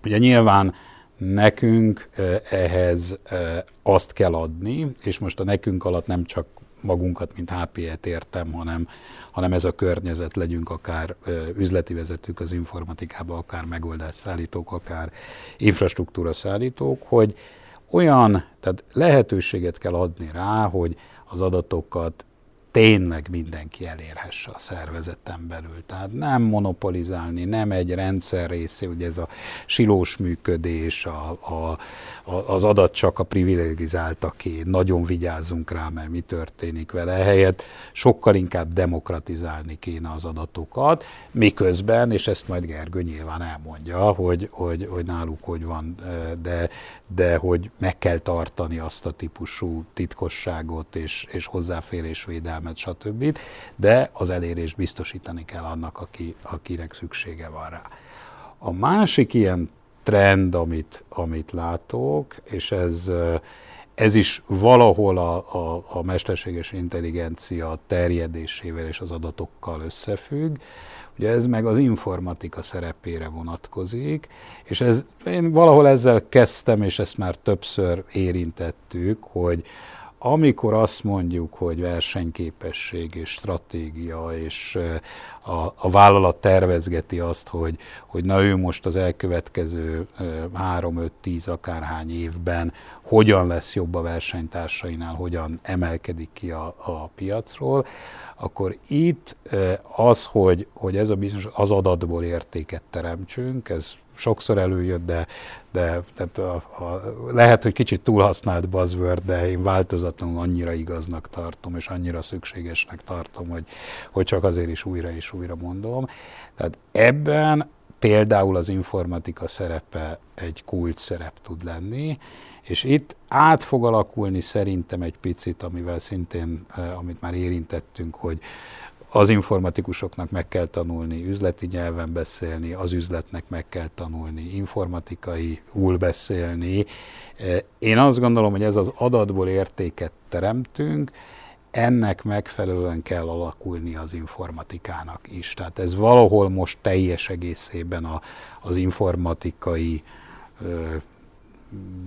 Ugye nyilván nekünk ehhez azt kell adni, és most a nekünk alatt nem csak magunkat, mint HP-et értem, hanem, hanem ez a környezet, legyünk akár üzleti vezetők az informatikában, akár megoldásszállítók, akár infrastruktúra szállítók, hogy olyan, tehát lehetőséget kell adni rá, hogy az adatokat tényleg mindenki elérhesse a szervezeten belül. Tehát nem monopolizálni, nem egy rendszer részé, ugye ez a silós működés, a, a, a, az adat csak a privilegizáltaké, nagyon vigyázzunk rá, mert mi történik vele. Ehelyett sokkal inkább demokratizálni kéne az adatokat, miközben, és ezt majd Gergő nyilván elmondja, hogy, hogy, hogy náluk hogy van, de, de hogy meg kell tartani azt a típusú titkosságot és, és hozzáférésvédelmet, stb. De az elérést biztosítani kell annak, aki, akinek szüksége van rá. A másik ilyen trend, amit, amit látok, és ez, ez is valahol a, a, a mesterséges intelligencia terjedésével és az adatokkal összefügg, Ugye ez meg az informatika szerepére vonatkozik, és ez, én valahol ezzel kezdtem, és ezt már többször érintettük, hogy amikor azt mondjuk, hogy versenyképesség és stratégia, és a, a vállalat tervezgeti azt, hogy, hogy na ő most az elkövetkező 3-5-10 akárhány évben hogyan lesz jobb a versenytársainál, hogyan emelkedik ki a, a piacról, akkor itt az, hogy, hogy ez a bizonyos az adatból értéket teremtsünk, ez sokszor előjött, de, de tehát a, a, lehet, hogy kicsit túlhasznált buzzword, de én változatlanul annyira igaznak tartom, és annyira szükségesnek tartom, hogy, hogy csak azért is újra és újra mondom. Tehát ebben például az informatika szerepe egy kult szerep tud lenni, és itt át fog alakulni szerintem egy picit, amivel szintén, eh, amit már érintettünk, hogy az informatikusoknak meg kell tanulni üzleti nyelven beszélni, az üzletnek meg kell tanulni informatikai úl beszélni. Eh, én azt gondolom, hogy ez az adatból értéket teremtünk, ennek megfelelően kell alakulni az informatikának is. Tehát ez valahol most teljes egészében a, az informatikai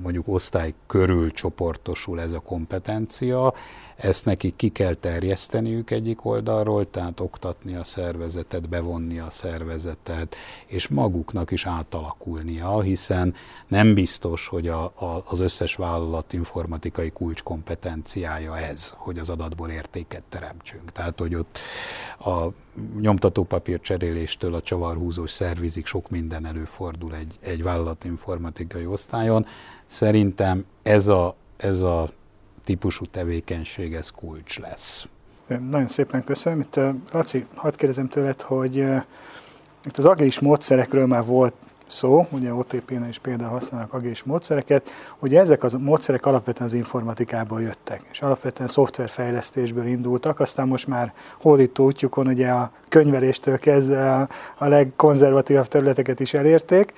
mondjuk osztály körül csoportosul ez a kompetencia, ezt nekik ki kell terjeszteniük egyik oldalról, tehát oktatni a szervezetet, bevonni a szervezetet, és maguknak is átalakulnia, hiszen nem biztos, hogy a, a, az összes vállalat informatikai kulcskompetenciája ez, hogy az adatból értéket teremtsünk. Tehát, hogy ott a nyomtatópapír cseréléstől a csavarhúzós szervizig sok minden előfordul egy, egy vállalat informatikai osztályon. Szerintem ez a, ez a típusú tevékenység, ez kulcs lesz. Nagyon szépen köszönöm. Itt, Laci, hadd kérdezem tőled, hogy itt az agilis módszerekről már volt szó, ugye OTP-nél is például használnak agés módszereket, hogy ezek a módszerek alapvetően az informatikából jöttek, és alapvetően szoftverfejlesztésből indultak, aztán most már hódító útjukon ugye a könyveléstől kezdve a, legkonzervatívabb területeket is elérték,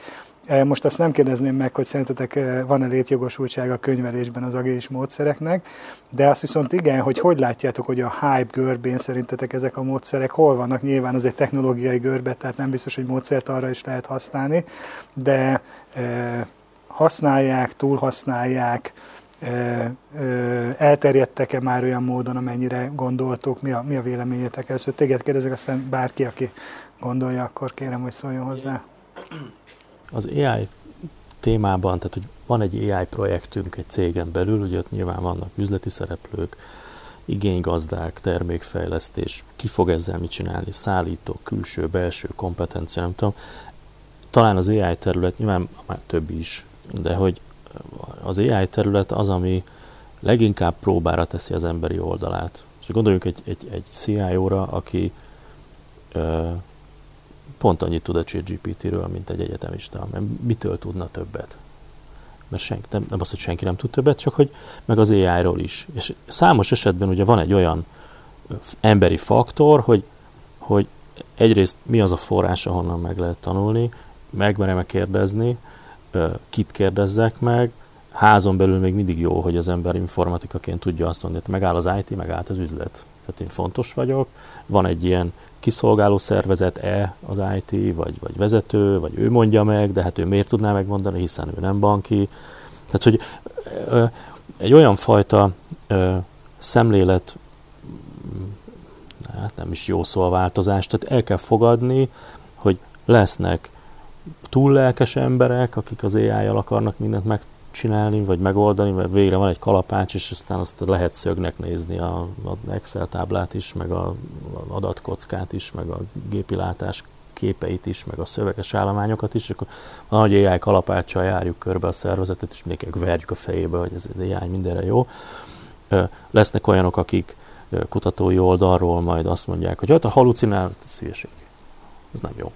most azt nem kérdezném meg, hogy szerintetek e, van-e létjogosultság a könyvelésben az agés módszereknek, de azt viszont igen, hogy hogy látjátok, hogy a hype görbén szerintetek ezek a módszerek hol vannak? Nyilván az egy technológiai görbe, tehát nem biztos, hogy módszert arra is lehet használni, de e, használják, túlhasználják, e, e, elterjedtek-e már olyan módon, amennyire gondoltuk, mi a, mi a véleményetek először? Téged kérdezek, aztán bárki, aki gondolja, akkor kérem, hogy szóljon hozzá. Az AI témában, tehát hogy van egy AI projektünk egy cégen belül, ugye ott nyilván vannak üzleti szereplők, igénygazdák, termékfejlesztés, ki fog ezzel mit csinálni, szállító, külső, belső kompetencia, nem tudom. Talán az AI terület, nyilván már több is, de hogy az AI terület az, ami leginkább próbára teszi az emberi oldalát. És gondoljunk egy, egy, egy CIO-ra, aki pont annyit tud a ChatGPT-ről, mint egy egyetemista, mert mitől tudna többet? Mert senki, nem, nem az, hogy senki nem tud többet, csak hogy meg az AI-ról is. És számos esetben ugye van egy olyan emberi faktor, hogy, hogy egyrészt mi az a forrás, ahonnan meg lehet tanulni, megmerem-e kérdezni, kit kérdezzek meg, házon belül még mindig jó, hogy az ember informatikaként tudja azt mondani, hogy megáll az IT, megállt az üzlet. Tehát én fontos vagyok, van egy ilyen kiszolgáló szervezet-e az IT, vagy, vagy vezető, vagy ő mondja meg, de hát ő miért tudná megmondani, hiszen ő nem banki. Tehát, hogy ö, egy olyan fajta ö, szemlélet, hát nem is jó szó a változás, tehát el kell fogadni, hogy lesznek túl lelkes emberek, akik az AI-jal akarnak mindent meg csinálni, vagy megoldani, mert végre van egy kalapács, és aztán azt lehet szögnek nézni a, a Excel táblát is, meg a, a adatkockát is, meg a gépi látás képeit is, meg a szöveges állományokat is, akkor van, hogy AI kalapáccsal járjuk körbe a szervezetet, és mindenkinek verjük a fejébe, hogy ez AI mindenre jó. Lesznek olyanok, akik kutatói oldalról majd azt mondják, hogy hát a halucinál, ez hülyeség. Ez nem jó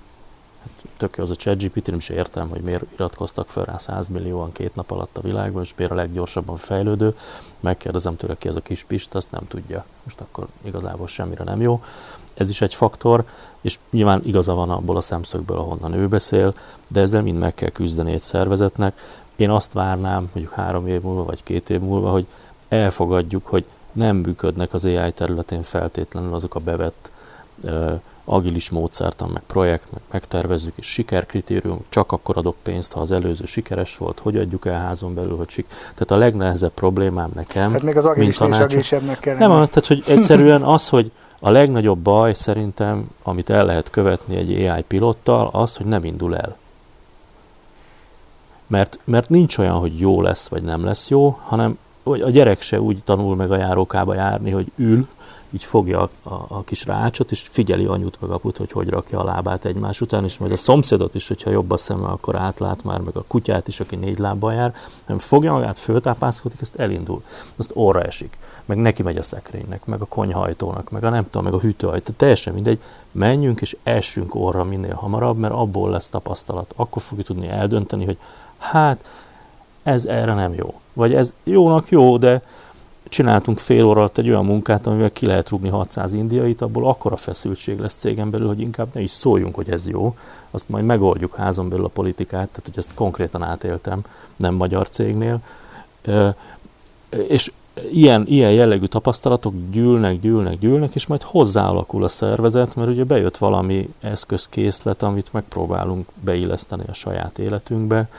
tök jó az a ChatGPT, nem is értem, hogy miért iratkoztak fel rá 100 millióan két nap alatt a világban, és miért a leggyorsabban fejlődő. Megkérdezem tőle, ki ez a kis pist, azt nem tudja. Most akkor igazából semmire nem jó. Ez is egy faktor, és nyilván igaza van abból a szemszögből, ahonnan ő beszél, de ezzel mind meg kell küzdeni egy szervezetnek. Én azt várnám, mondjuk három év múlva, vagy két év múlva, hogy elfogadjuk, hogy nem működnek az AI területén feltétlenül azok a bevett agilis módszertan, meg projekt, meg megtervezzük, és sikerkritérium, csak akkor adok pénzt, ha az előző sikeres volt, hogy adjuk el házon belül, hogy sik. Tehát a legnehezebb problémám nekem, Tehát még az agilis is agilisebbnek kellene. Nem, tehát hogy egyszerűen az, hogy a legnagyobb baj szerintem, amit el lehet követni egy AI pilottal, az, hogy nem indul el. Mert, mert nincs olyan, hogy jó lesz, vagy nem lesz jó, hanem hogy a gyerek se úgy tanul meg a járókába járni, hogy ül, így fogja a, a, a kis rácsot, és figyeli anyut meg aput, hogy hogy rakja a lábát egymás után, és majd a szomszédot is, hogyha jobb a szeme, akkor átlát már, meg a kutyát is, aki négy lábbal jár, hanem fogja magát, föltápászkodik, ezt elindul, azt orra esik, meg neki megy a szekrénynek, meg a konyhajtónak, meg a nem tudom, meg a hűtőajtó, teljesen mindegy, menjünk és essünk orra minél hamarabb, mert abból lesz tapasztalat. Akkor fogjuk tudni eldönteni, hogy hát ez erre nem jó. Vagy ez jónak jó, de csináltunk fél óra alatt egy olyan munkát, amivel ki lehet rúgni 600 indiait, abból akkora feszültség lesz cégen belül, hogy inkább ne is szóljunk, hogy ez jó, azt majd megoldjuk házon belül a politikát, tehát hogy ezt konkrétan átéltem, nem magyar cégnél. És ilyen, ilyen jellegű tapasztalatok gyűlnek, gyűlnek, gyűlnek, és majd hozzáalakul a szervezet, mert ugye bejött valami eszközkészlet, amit megpróbálunk beilleszteni a saját életünkbe,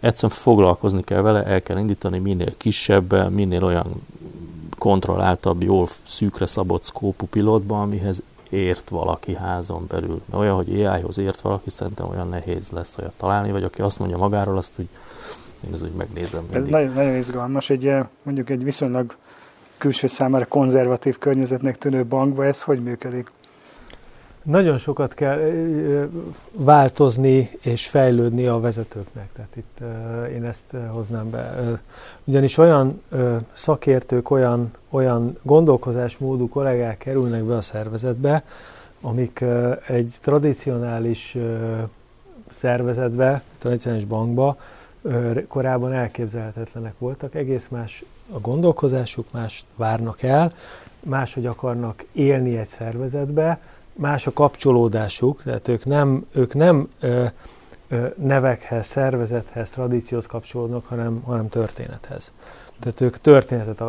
egyszerűen foglalkozni kell vele, el kell indítani minél kisebb, minél olyan kontrolláltabb, jól szűkre szabott szkópú pilotba, amihez ért valaki házon belül. Olyan, hogy AI-hoz ért valaki, szerintem olyan nehéz lesz olyat találni, vagy aki azt mondja magáról, azt hogy én ez úgy megnézem mindig. Ez nagyon, nagyon izgalmas. Egy, mondjuk egy viszonylag külső számára konzervatív környezetnek tűnő bankba ez hogy működik? Nagyon sokat kell változni és fejlődni a vezetőknek. Tehát itt én ezt hoznám be. Ugyanis olyan szakértők, olyan, olyan gondolkozásmódú kollégák kerülnek be a szervezetbe, amik egy tradicionális szervezetbe, tradicionális bankba korábban elképzelhetetlenek voltak. Egész más a gondolkozásuk, más várnak el, máshogy akarnak élni egy szervezetbe, más a kapcsolódásuk, tehát ők nem, ők nem ö, ö, nevekhez, szervezethez, tradícióhoz kapcsolódnak, hanem, hanem történethez. Tehát ők történetet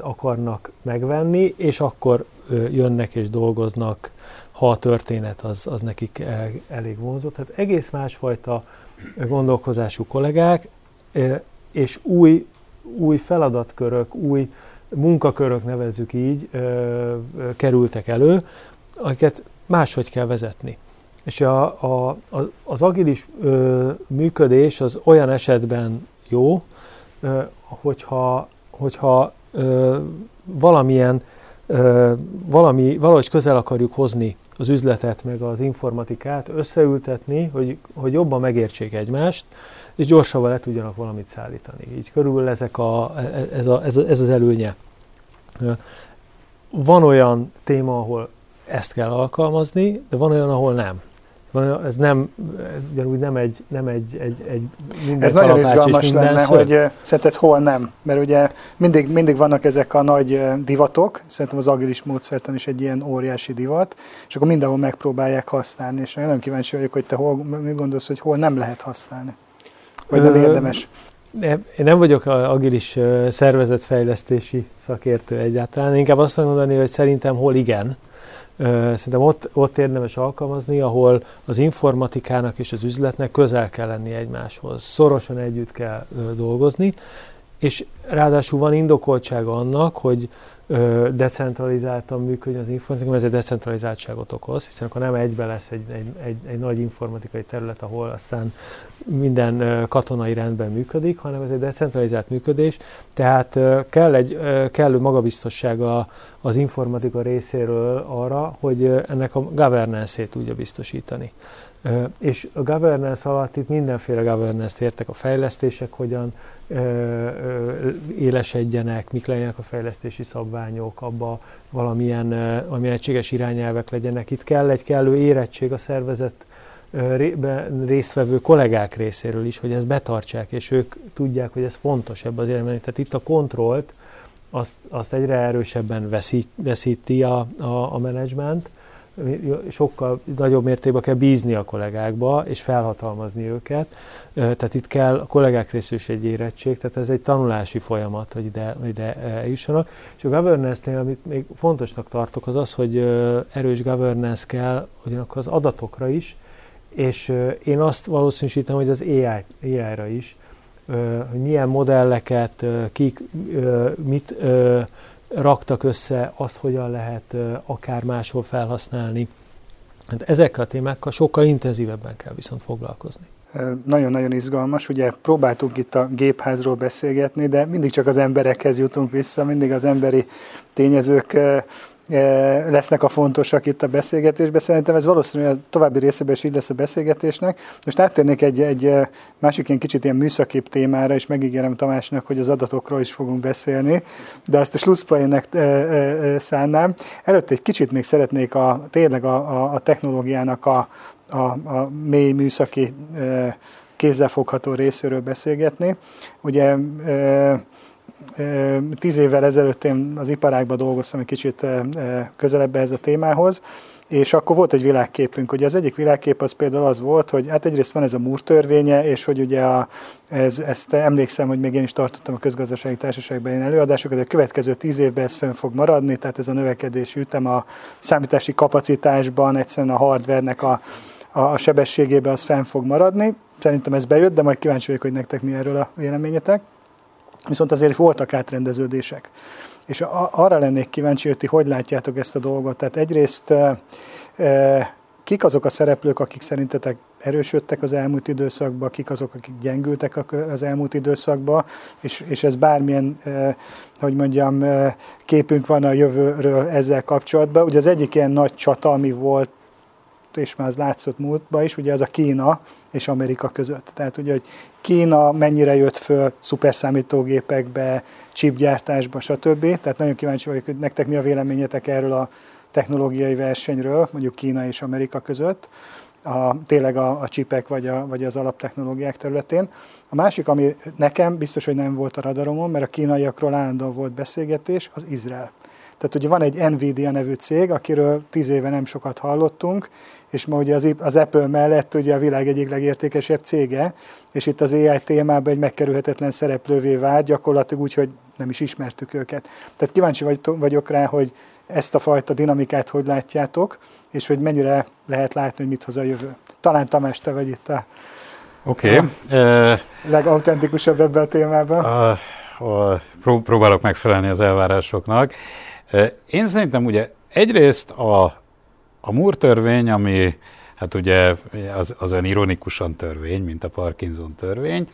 akarnak megvenni, és akkor jönnek és dolgoznak, ha a történet az, az nekik elég vonzó. Tehát egész másfajta gondolkozású kollégák, és új, új feladatkörök, új munkakörök nevezzük így, kerültek elő, akiket máshogy kell vezetni. És a, a, az agilis működés az olyan esetben jó, hogyha, hogyha ö, valamilyen ö, valami, valahogy közel akarjuk hozni az üzletet, meg az informatikát, összeültetni, hogy, hogy jobban megértsék egymást, és gyorsabban le tudjanak valamit szállítani. Így körülbelül ezek a, ez, a, ez, a, ez az előnye. Van olyan téma, ahol ezt kell alkalmazni, de van olyan, ahol nem. Ez nem, ez ugyanúgy nem egy, nem egy, egy, egy minden Ez nagyon izgalmas lenne, ször. hogy szerinted hol nem, mert ugye mindig, mindig vannak ezek a nagy divatok, szerintem az agilis módszertan is egy ilyen óriási divat, és akkor mindenhol megpróbálják használni, és nagyon kíváncsi vagyok, hogy te hol, mit gondolsz, hogy hol nem lehet használni, vagy nem érdemes. Én nem vagyok agilis szervezetfejlesztési szakértő egyáltalán, inkább azt mondani, hogy szerintem hol igen, Szerintem ott, ott érdemes alkalmazni, ahol az informatikának és az üzletnek közel kell lenni egymáshoz. Szorosan együtt kell dolgozni, és ráadásul van indokoltsága annak, hogy decentralizáltan működjön az informatika, mert ez egy decentralizáltságot okoz, hiszen akkor nem egybe lesz egy, egy, egy, egy nagy informatikai terület, ahol aztán minden katonai rendben működik, hanem ez egy decentralizált működés, tehát kell egy kellő magabiztossága az informatika részéről arra, hogy ennek a governance-ét tudja biztosítani. És a governance alatt itt mindenféle governance-t értek a fejlesztések, hogyan élesedjenek, mik legyenek a fejlesztési szabványok, abba valamilyen, valamilyen egységes irányelvek legyenek. Itt kell egy kellő érettség a szervezet résztvevő kollégák részéről is, hogy ezt betartsák, és ők tudják, hogy ez fontos ebben az irányban. Tehát itt a kontrollt azt, azt egyre erősebben veszít, veszíti a, a, a menedzsment, sokkal nagyobb mértékben kell bízni a kollégákba, és felhatalmazni őket. Tehát itt kell a kollégák részéről is egy érettség, tehát ez egy tanulási folyamat, hogy ide, ide eljussanak. És a governance-nél, amit még fontosnak tartok, az az, hogy erős governance kell ugyanakkor az adatokra is, és én azt valószínűsítem, hogy az AI, AI-ra is, hogy milyen modelleket, kik, mit raktak össze, azt hogyan lehet akár máshol felhasználni. Hát ezekkel a témákkal sokkal intenzívebben kell viszont foglalkozni. Nagyon-nagyon izgalmas. Ugye próbáltunk itt a gépházról beszélgetni, de mindig csak az emberekhez jutunk vissza, mindig az emberi tényezők lesznek a fontosak itt a beszélgetésben. Szerintem ez valószínűleg a további részében is így lesz a beszélgetésnek. Most áttérnék egy, egy másik ilyen kicsit ilyen műszakép témára, és megígérem Tamásnak, hogy az adatokról is fogunk beszélni, de azt a slusszpoénnek szánnám. Előtte egy kicsit még szeretnék a, tényleg a, a, a technológiának a, a, a mély műszaki kézzelfogható részéről beszélgetni. Ugye Tíz évvel ezelőtt én az iparágban dolgoztam egy kicsit közelebb ehhez a témához, és akkor volt egy világképünk. Ugye az egyik világkép az például az volt, hogy hát egyrészt van ez a Moore törvénye, és hogy ugye a, ez, ezt emlékszem, hogy még én is tartottam a közgazdasági társaságban ilyen előadásokat, de a következő tíz évben ez fönn fog maradni, tehát ez a növekedési ütem a számítási kapacitásban, egyszerűen a hardvernek a, a, a sebességében az fenn fog maradni. Szerintem ez bejött, de majd kíváncsi vagyok, hogy nektek mi erről a véleményetek. Viszont azért voltak átrendeződések. És arra lennék kíváncsi, hogy ti hogy látjátok ezt a dolgot. Tehát egyrészt kik azok a szereplők, akik szerintetek erősödtek az elmúlt időszakban, kik azok, akik gyengültek az elmúlt időszakban, és, és ez bármilyen, hogy mondjam, képünk van a jövőről ezzel kapcsolatban. Ugye az egyik ilyen nagy csata, ami volt és már az látszott múltban is, ugye ez a Kína és Amerika között. Tehát ugye, hogy Kína mennyire jött föl szuperszámítógépekbe, chipgyártásba, stb. Tehát nagyon kíváncsi vagyok, hogy nektek mi a véleményetek erről a technológiai versenyről, mondjuk Kína és Amerika között. a, tényleg a, a csipek vagy, a, vagy az alaptechnológiák területén. A másik, ami nekem biztos, hogy nem volt a radaromon, mert a kínaiakról állandóan volt beszélgetés, az Izrael. Tehát ugye van egy Nvidia nevű cég, akiről tíz éve nem sokat hallottunk, és ma ugye az, az Apple mellett ugye a világ egyik legértékesebb cége, és itt az AI témában egy megkerülhetetlen szereplővé vált, gyakorlatilag úgy, hogy nem is ismertük őket. Tehát kíváncsi vagyok rá, hogy ezt a fajta dinamikát hogy látjátok, és hogy mennyire lehet látni, hogy mit hoz a jövő. Talán Tamás, te vagy itt a, okay. uh, legautentikusabb ebben a témában. Uh, uh, pró- próbálok megfelelni az elvárásoknak. Én szerintem ugye egyrészt a, a Moore törvény, ami hát ugye az, az olyan ironikusan törvény, mint a Parkinson törvény,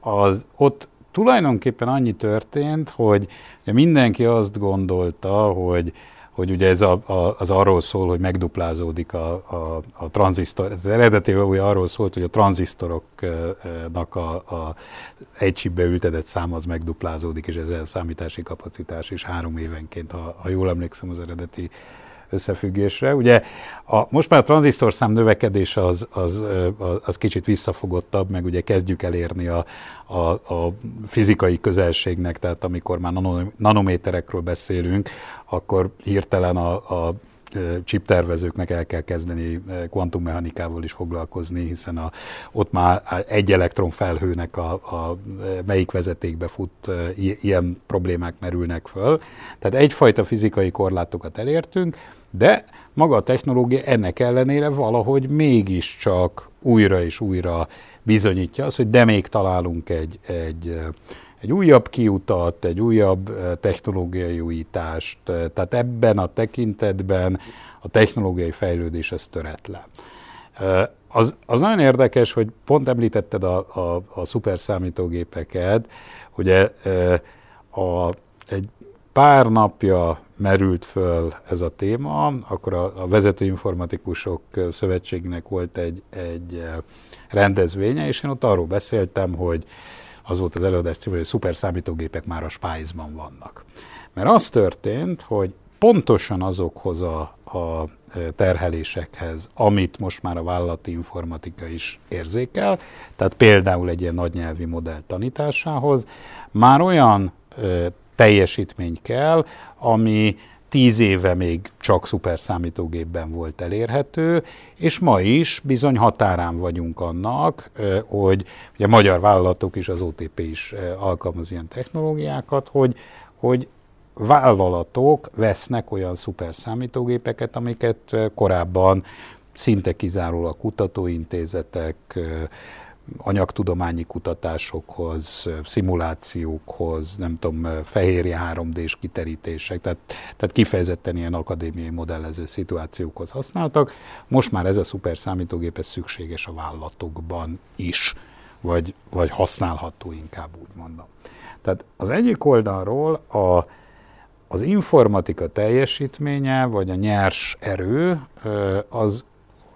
az ott tulajdonképpen annyi történt, hogy mindenki azt gondolta, hogy hogy ugye ez a, a, az arról szól, hogy megduplázódik a, a, a tranzisztor, eredetileg ugye arról szólt, hogy a tranzisztoroknak a, a egy chipbe ültetett szám az megduplázódik, és ez a számítási kapacitás is három évenként, ha, ha jól emlékszem az eredeti összefüggésre. Ugye a, most már a tranzisztorszám növekedése az, az, az kicsit visszafogottabb, meg ugye kezdjük elérni a, a, a fizikai közelségnek, tehát amikor már nanométerekről beszélünk, akkor hirtelen a, a chiptervezőknek el kell kezdeni kvantummechanikával is foglalkozni, hiszen a, ott már egy elektron felhőnek a, a melyik vezetékbe fut, ilyen problémák merülnek föl. Tehát egyfajta fizikai korlátokat elértünk, de maga a technológia ennek ellenére valahogy mégiscsak újra és újra bizonyítja azt, hogy de még találunk egy, egy, egy újabb kiutat, egy újabb technológiai újítást, tehát ebben a tekintetben a technológiai fejlődés az töretlen. Az, az nagyon érdekes, hogy pont említetted a, a, a szuperszámítógépeket, ugye a, egy pár napja merült föl ez a téma, akkor a, a vezető informatikusok szövetségnek volt egy, egy rendezvénye, és én ott arról beszéltem, hogy az volt az előadás hogy szuper számítógépek már a Spice-ban vannak. Mert az történt, hogy pontosan azokhoz a, a terhelésekhez, amit most már a vállalati informatika is érzékel, tehát például egy ilyen nagynyelvi modell tanításához, már olyan teljesítmény kell, ami tíz éve még csak szuperszámítógépben volt elérhető, és ma is bizony határán vagyunk annak, hogy ugye magyar vállalatok is, az OTP is alkalmaz ilyen technológiákat, hogy, hogy vállalatok vesznek olyan szuperszámítógépeket, amiket korábban szinte kizárólag kutatóintézetek, anyagtudományi kutatásokhoz, szimulációkhoz, nem tudom, fehérje 3D-s kiterítések, tehát, tehát kifejezetten ilyen akadémiai modellező szituációkhoz használtak. Most már ez a szuper számítógép ez szükséges a vállalatokban is, vagy, vagy használható inkább úgy mondom. Tehát az egyik oldalról a, az informatika teljesítménye, vagy a nyers erő, az,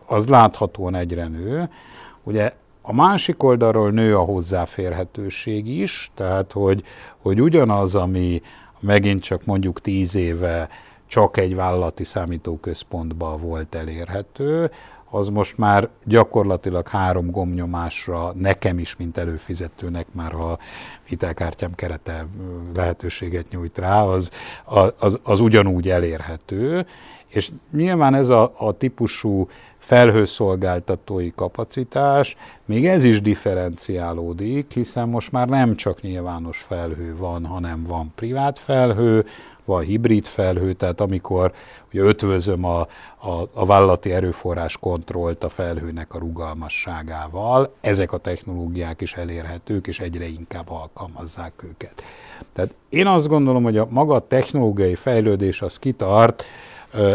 az láthatóan egyre nő. Ugye a másik oldalról nő a hozzáférhetőség is, tehát hogy, hogy ugyanaz, ami megint csak mondjuk tíz éve csak egy vállalati számítóközpontban volt elérhető, az most már gyakorlatilag három gomnyomásra nekem is, mint előfizetőnek, már ha hitelkártyám kerete lehetőséget nyújt rá, az, az, az ugyanúgy elérhető, és nyilván ez a, a típusú felhőszolgáltatói kapacitás, még ez is differenciálódik, hiszen most már nem csak nyilvános felhő van, hanem van privát felhő, van hibrid felhő, tehát amikor ugye ötvözöm a, a, a vállalati erőforrás kontrollt a felhőnek a rugalmasságával, ezek a technológiák is elérhetők, és egyre inkább alkalmazzák őket. Tehát én azt gondolom, hogy a maga technológiai fejlődés az kitart,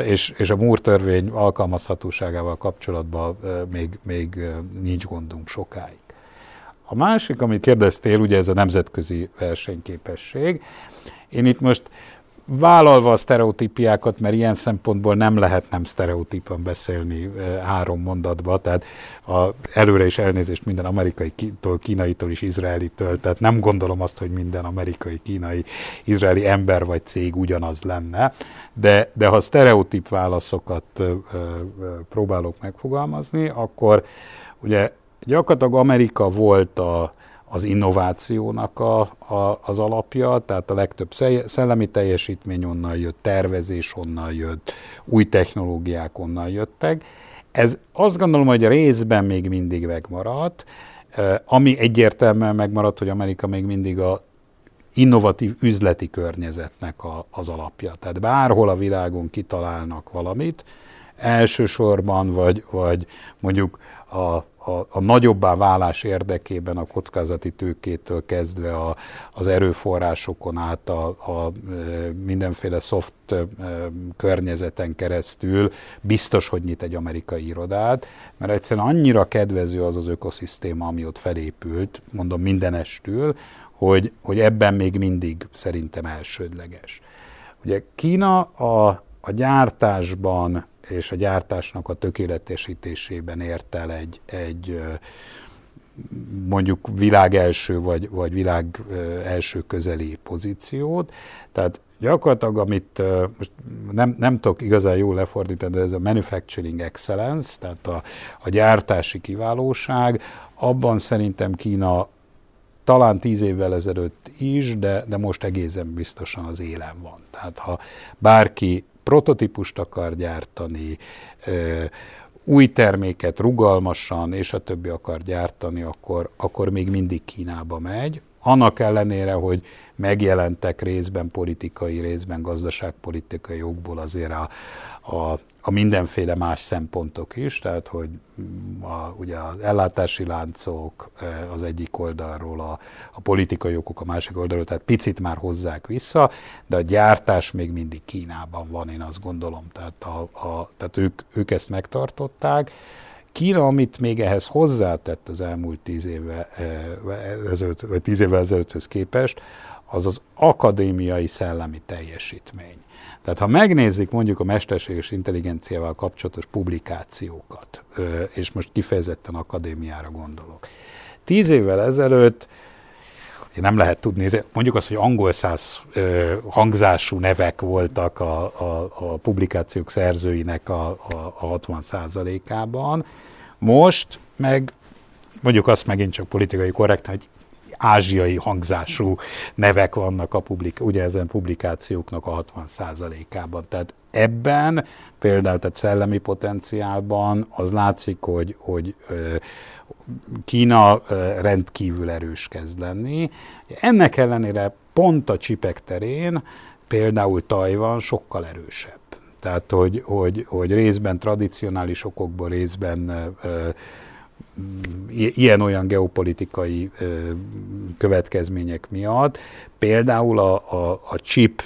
és, és a Moore törvény alkalmazhatóságával kapcsolatban még, még nincs gondunk sokáig. A másik, amit kérdeztél, ugye ez a nemzetközi versenyképesség. Én itt most vállalva a sztereotípiákat, mert ilyen szempontból nem lehet nem sztereotípan beszélni három mondatba, tehát a, előre is elnézést minden amerikai, kínaitól is izraelitől, tehát nem gondolom azt, hogy minden amerikai, kínai, izraeli ember vagy cég ugyanaz lenne, de, de ha sztereotíp válaszokat ö, ö, próbálok megfogalmazni, akkor ugye gyakorlatilag Amerika volt a, az innovációnak a, a, az alapja, tehát a legtöbb szellemi teljesítmény onnan jött, tervezés onnan jött, új technológiák onnan jöttek. Ez azt gondolom, hogy részben még mindig megmaradt, ami egyértelműen megmaradt, hogy Amerika még mindig a innovatív üzleti környezetnek a, az alapja. Tehát bárhol a világon kitalálnak valamit, elsősorban, vagy, vagy mondjuk a a, a nagyobbá válás érdekében a kockázati tőkétől kezdve a, az erőforrásokon át a, a mindenféle soft környezeten keresztül biztos, hogy nyit egy amerikai irodát, mert egyszerűen annyira kedvező az az ökoszisztéma, ami ott felépült, mondom mindenestül, hogy, hogy ebben még mindig szerintem elsődleges. Ugye Kína a, a gyártásban és a gyártásnak a tökéletesítésében ért el egy, egy mondjuk világ első vagy, vagy világ első közeli pozíciót. Tehát gyakorlatilag, amit most nem, nem tudok igazán jól lefordítani, de ez a manufacturing excellence, tehát a, a gyártási kiválóság, abban szerintem Kína talán tíz évvel ezelőtt is, de, de most egészen biztosan az élen van. Tehát ha bárki prototípust akar gyártani, új terméket rugalmasan és a többi akar gyártani, akkor, akkor még mindig Kínába megy. Annak ellenére, hogy megjelentek részben politikai, részben gazdaságpolitikai jogból azért a, a, a mindenféle más szempontok is, tehát hogy a, ugye az ellátási láncok e, az egyik oldalról, a, a politikai okok a másik oldalról, tehát picit már hozzák vissza, de a gyártás még mindig Kínában van, én azt gondolom. Tehát, a, a, tehát ők, ők ezt megtartották. Kína, amit még ehhez hozzátett az elmúlt tíz éve, e, ezelőtt, vagy tíz évvel ezelőtthöz képest, az az akadémiai szellemi teljesítmény. Tehát ha megnézik mondjuk a mesterséges intelligenciával kapcsolatos publikációkat, és most kifejezetten akadémiára gondolok, tíz évvel ezelőtt nem lehet tudni, mondjuk azt, hogy angol száz hangzású nevek voltak a, a, a publikációk szerzőinek a, a, a 60 ában most meg mondjuk azt megint csak politikai korrekt, hogy ázsiai hangzású nevek vannak a publik, ugye ezen publikációknak a 60%-ában. Tehát ebben például tehát szellemi potenciálban az látszik, hogy, hogy Kína rendkívül erős kezd lenni. Ennek ellenére pont a csipek terén például Tajvan sokkal erősebb. Tehát, hogy, hogy, hogy részben tradicionális okokból, részben ilyen-olyan geopolitikai következmények miatt. Például a, a, a chip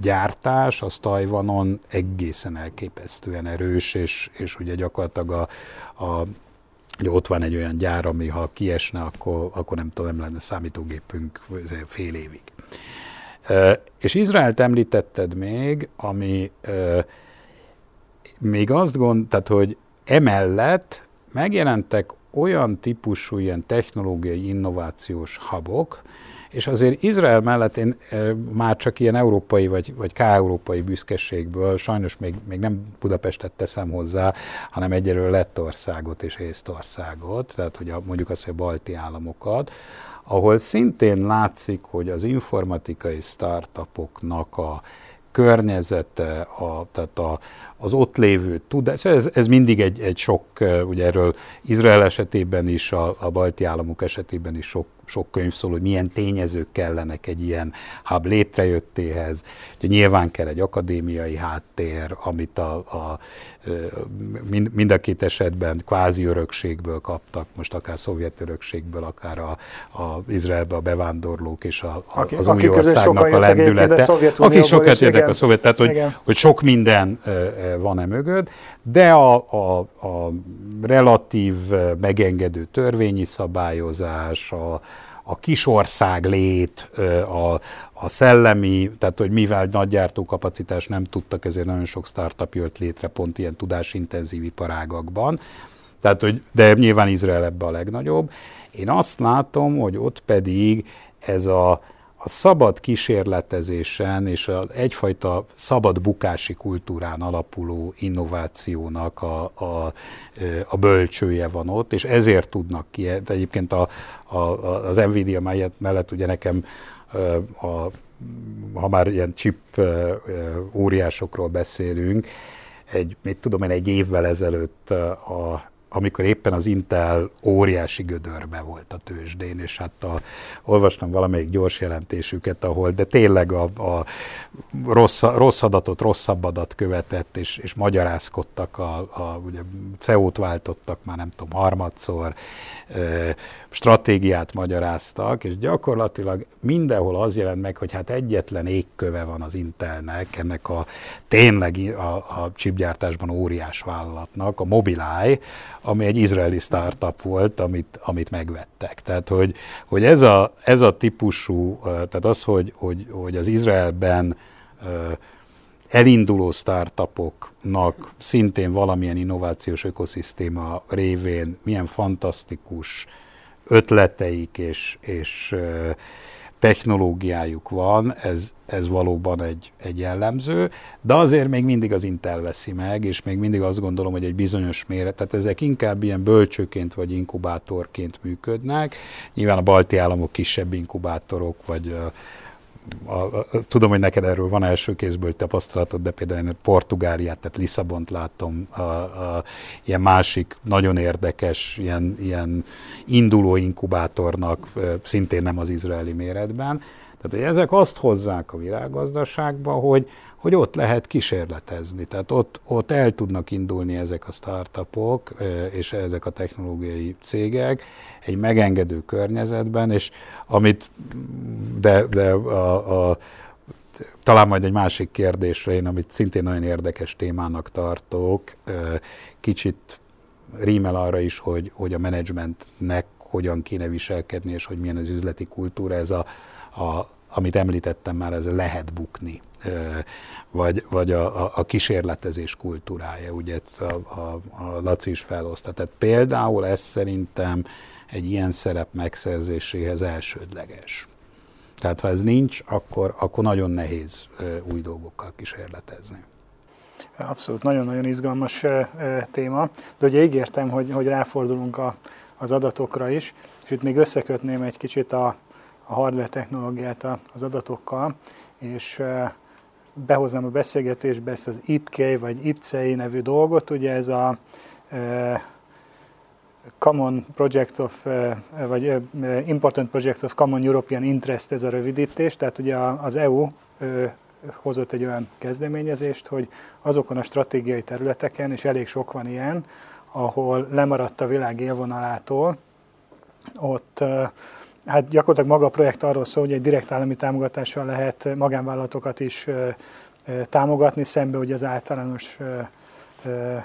gyártás az Tajvanon egészen elképesztően erős, és, és ugye gyakorlatilag a, a Ugye ott van egy olyan gyár, ami ha kiesne, akkor, akkor nem tudom, nem lenne számítógépünk fél évig. És Izraelt említetted még, ami még azt gond, tehát hogy emellett megjelentek olyan típusú ilyen technológiai innovációs habok, és azért Izrael mellett én már csak ilyen európai vagy, vagy k-európai büszkeségből, sajnos még, még nem Budapestet teszem hozzá, hanem egyelőre Lettországot és Észtországot, tehát hogy a, mondjuk azt, hogy a balti államokat, ahol szintén látszik, hogy az informatikai startupoknak a környezete, a, tehát a, az ott lévő tudás, ez, ez mindig egy, egy sok, ugye erről Izrael esetében is, a, a balti államok esetében is sok sok könyv szól, hogy milyen tényezők kellenek egy ilyen hub létrejöttéhez. Ugye nyilván kell egy akadémiai háttér, amit a, a, mind, mind a két esetben kvázi örökségből kaptak, most akár szovjet örökségből, akár a, a Izraelbe a bevándorlók és a, a, az új országnak a lendülete. Aki sokat érdek a szovjet, tehát hogy, hogy sok minden van-e mögött, de a, a, a relatív megengedő törvényi szabályozás, a, a kisország lét, a, a szellemi, tehát hogy mivel nagy gyártókapacitás nem tudtak, ezért nagyon sok startup jött létre pont ilyen tudásintenzív iparágakban. Tehát, hogy, de nyilván Izrael ebbe a legnagyobb. Én azt látom, hogy ott pedig ez a, a szabad kísérletezésen és az egyfajta szabad bukási kultúrán alapuló innovációnak a, a, a bölcsője van ott, és ezért tudnak ki. De egyébként a, a, az Nvidia mellett, mellett ugye nekem a, ha már ilyen chip óriásokról beszélünk, egy, mit tudom én, egy évvel ezelőtt a amikor éppen az Intel óriási gödörbe volt a tőzsdén, és hát a, olvastam valamelyik gyors jelentésüket, ahol, de tényleg a, a rossz, rossz adatot, rosszabb adat követett, és, és magyarázkodtak, a, a, ugye CO-t váltottak már nem tudom, harmadszor, stratégiát magyaráztak, és gyakorlatilag mindenhol az jelent meg, hogy hát egyetlen égköve van az Intelnek, ennek a tényleg a, a chipgyártásban óriás vállalatnak, a Mobileye, ami egy izraeli startup volt, amit, amit megvettek. Tehát, hogy, hogy ez, a, ez a típusú, tehát az, hogy, hogy, hogy az Izraelben elinduló startupoknak szintén valamilyen innovációs ökoszisztéma révén milyen fantasztikus ötleteik és, és technológiájuk van, ez, ez valóban egy, egy jellemző, de azért még mindig az Intel veszi meg, és még mindig azt gondolom, hogy egy bizonyos méret, tehát ezek inkább ilyen bölcsőként vagy inkubátorként működnek. Nyilván a balti államok kisebb inkubátorok, vagy a, a, tudom, hogy neked erről van első kézből tapasztalatod, de például én Portugáliát, tehát Lisszabont látom, a, a, ilyen másik, nagyon érdekes, ilyen, ilyen induló inkubátornak, szintén nem az izraeli méretben. Tehát, hogy ezek azt hozzák a világgazdaságba, hogy, hogy ott lehet kísérletezni. Tehát ott, ott el tudnak indulni ezek a startupok és ezek a technológiai cégek egy megengedő környezetben, és amit, de, de a, a talán majd egy másik kérdésre, én amit szintén nagyon érdekes témának tartok, kicsit rímel arra is, hogy, hogy a menedzsmentnek hogyan kéne viselkedni, és hogy milyen az üzleti kultúra, ez a, a, amit említettem már, ez lehet bukni, vagy, vagy a, a, kísérletezés kultúrája, ugye a, a, a Laci is felhozta. Tehát például ez szerintem egy ilyen szerep megszerzéséhez elsődleges. Tehát ha ez nincs, akkor, akkor nagyon nehéz új dolgokkal kísérletezni. Abszolút, nagyon-nagyon izgalmas téma, de ugye ígértem, hogy, hogy ráfordulunk a, az adatokra is, és itt még összekötném egy kicsit a, a hardware technológiát az adatokkal, és behoznám a beszélgetésbe ezt az IPK vagy IPCEI nevű dolgot, ugye ez a Common Projects of, vagy Important Projects of Common European Interest ez a rövidítés, tehát ugye az EU hozott egy olyan kezdeményezést, hogy azokon a stratégiai területeken, és elég sok van ilyen, ahol lemaradt a világ élvonalától, ott hát gyakorlatilag maga a projekt arról szól, hogy egy direkt állami támogatással lehet magánvállalatokat is támogatni, szembe ugye az általános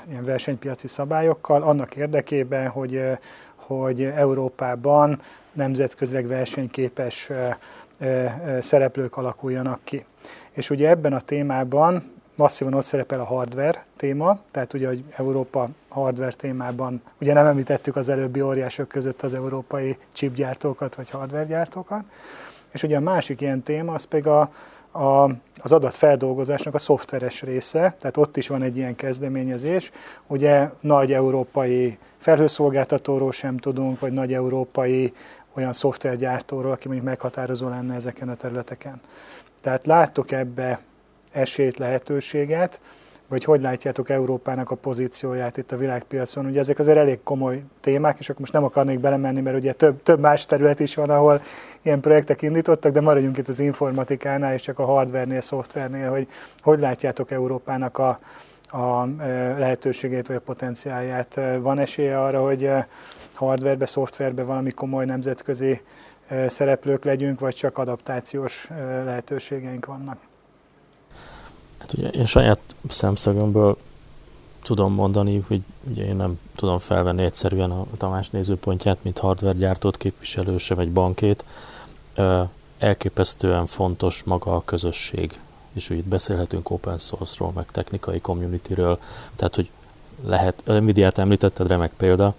ilyen versenypiaci szabályokkal, annak érdekében, hogy, hogy Európában nemzetközileg versenyképes szereplők alakuljanak ki. És ugye ebben a témában masszívan ott szerepel a hardware téma, tehát ugye, hogy Európa hardware témában, ugye nem említettük az előbbi óriások között az európai chipgyártókat vagy hardware gyártókat, és ugye a másik ilyen téma az pedig a, a, az adatfeldolgozásnak a szoftveres része, tehát ott is van egy ilyen kezdeményezés. Ugye nagy európai felhőszolgáltatóról sem tudunk, vagy nagy európai olyan szoftvergyártóról, aki mondjuk meghatározó lenne ezeken a területeken. Tehát láttok ebbe esélyt, lehetőséget, vagy hogy látjátok Európának a pozícióját itt a világpiacon? Ugye ezek azért elég komoly témák, és akkor most nem akarnék belemenni, mert ugye több, több más terület is van, ahol ilyen projektek indítottak, de maradjunk itt az informatikánál, és csak a hardware-nél, szoftvernél, hogy hogy látjátok Európának a, a e, lehetőségét vagy a potenciálját. Van esélye arra, hogy e, hardwarebe, szoftverbe valami komoly nemzetközi e, szereplők legyünk, vagy csak adaptációs lehetőségeink vannak? Hát ugye én saját szemszögömből tudom mondani, hogy ugye én nem tudom felvenni egyszerűen a Tamás nézőpontját, mint hardware gyártót képviselő, sem egy bankét. elképesztően fontos maga a közösség, és hogy itt beszélhetünk open source-ról, meg technikai community-ről, tehát hogy lehet, Nvidia-t említetted, remek példa,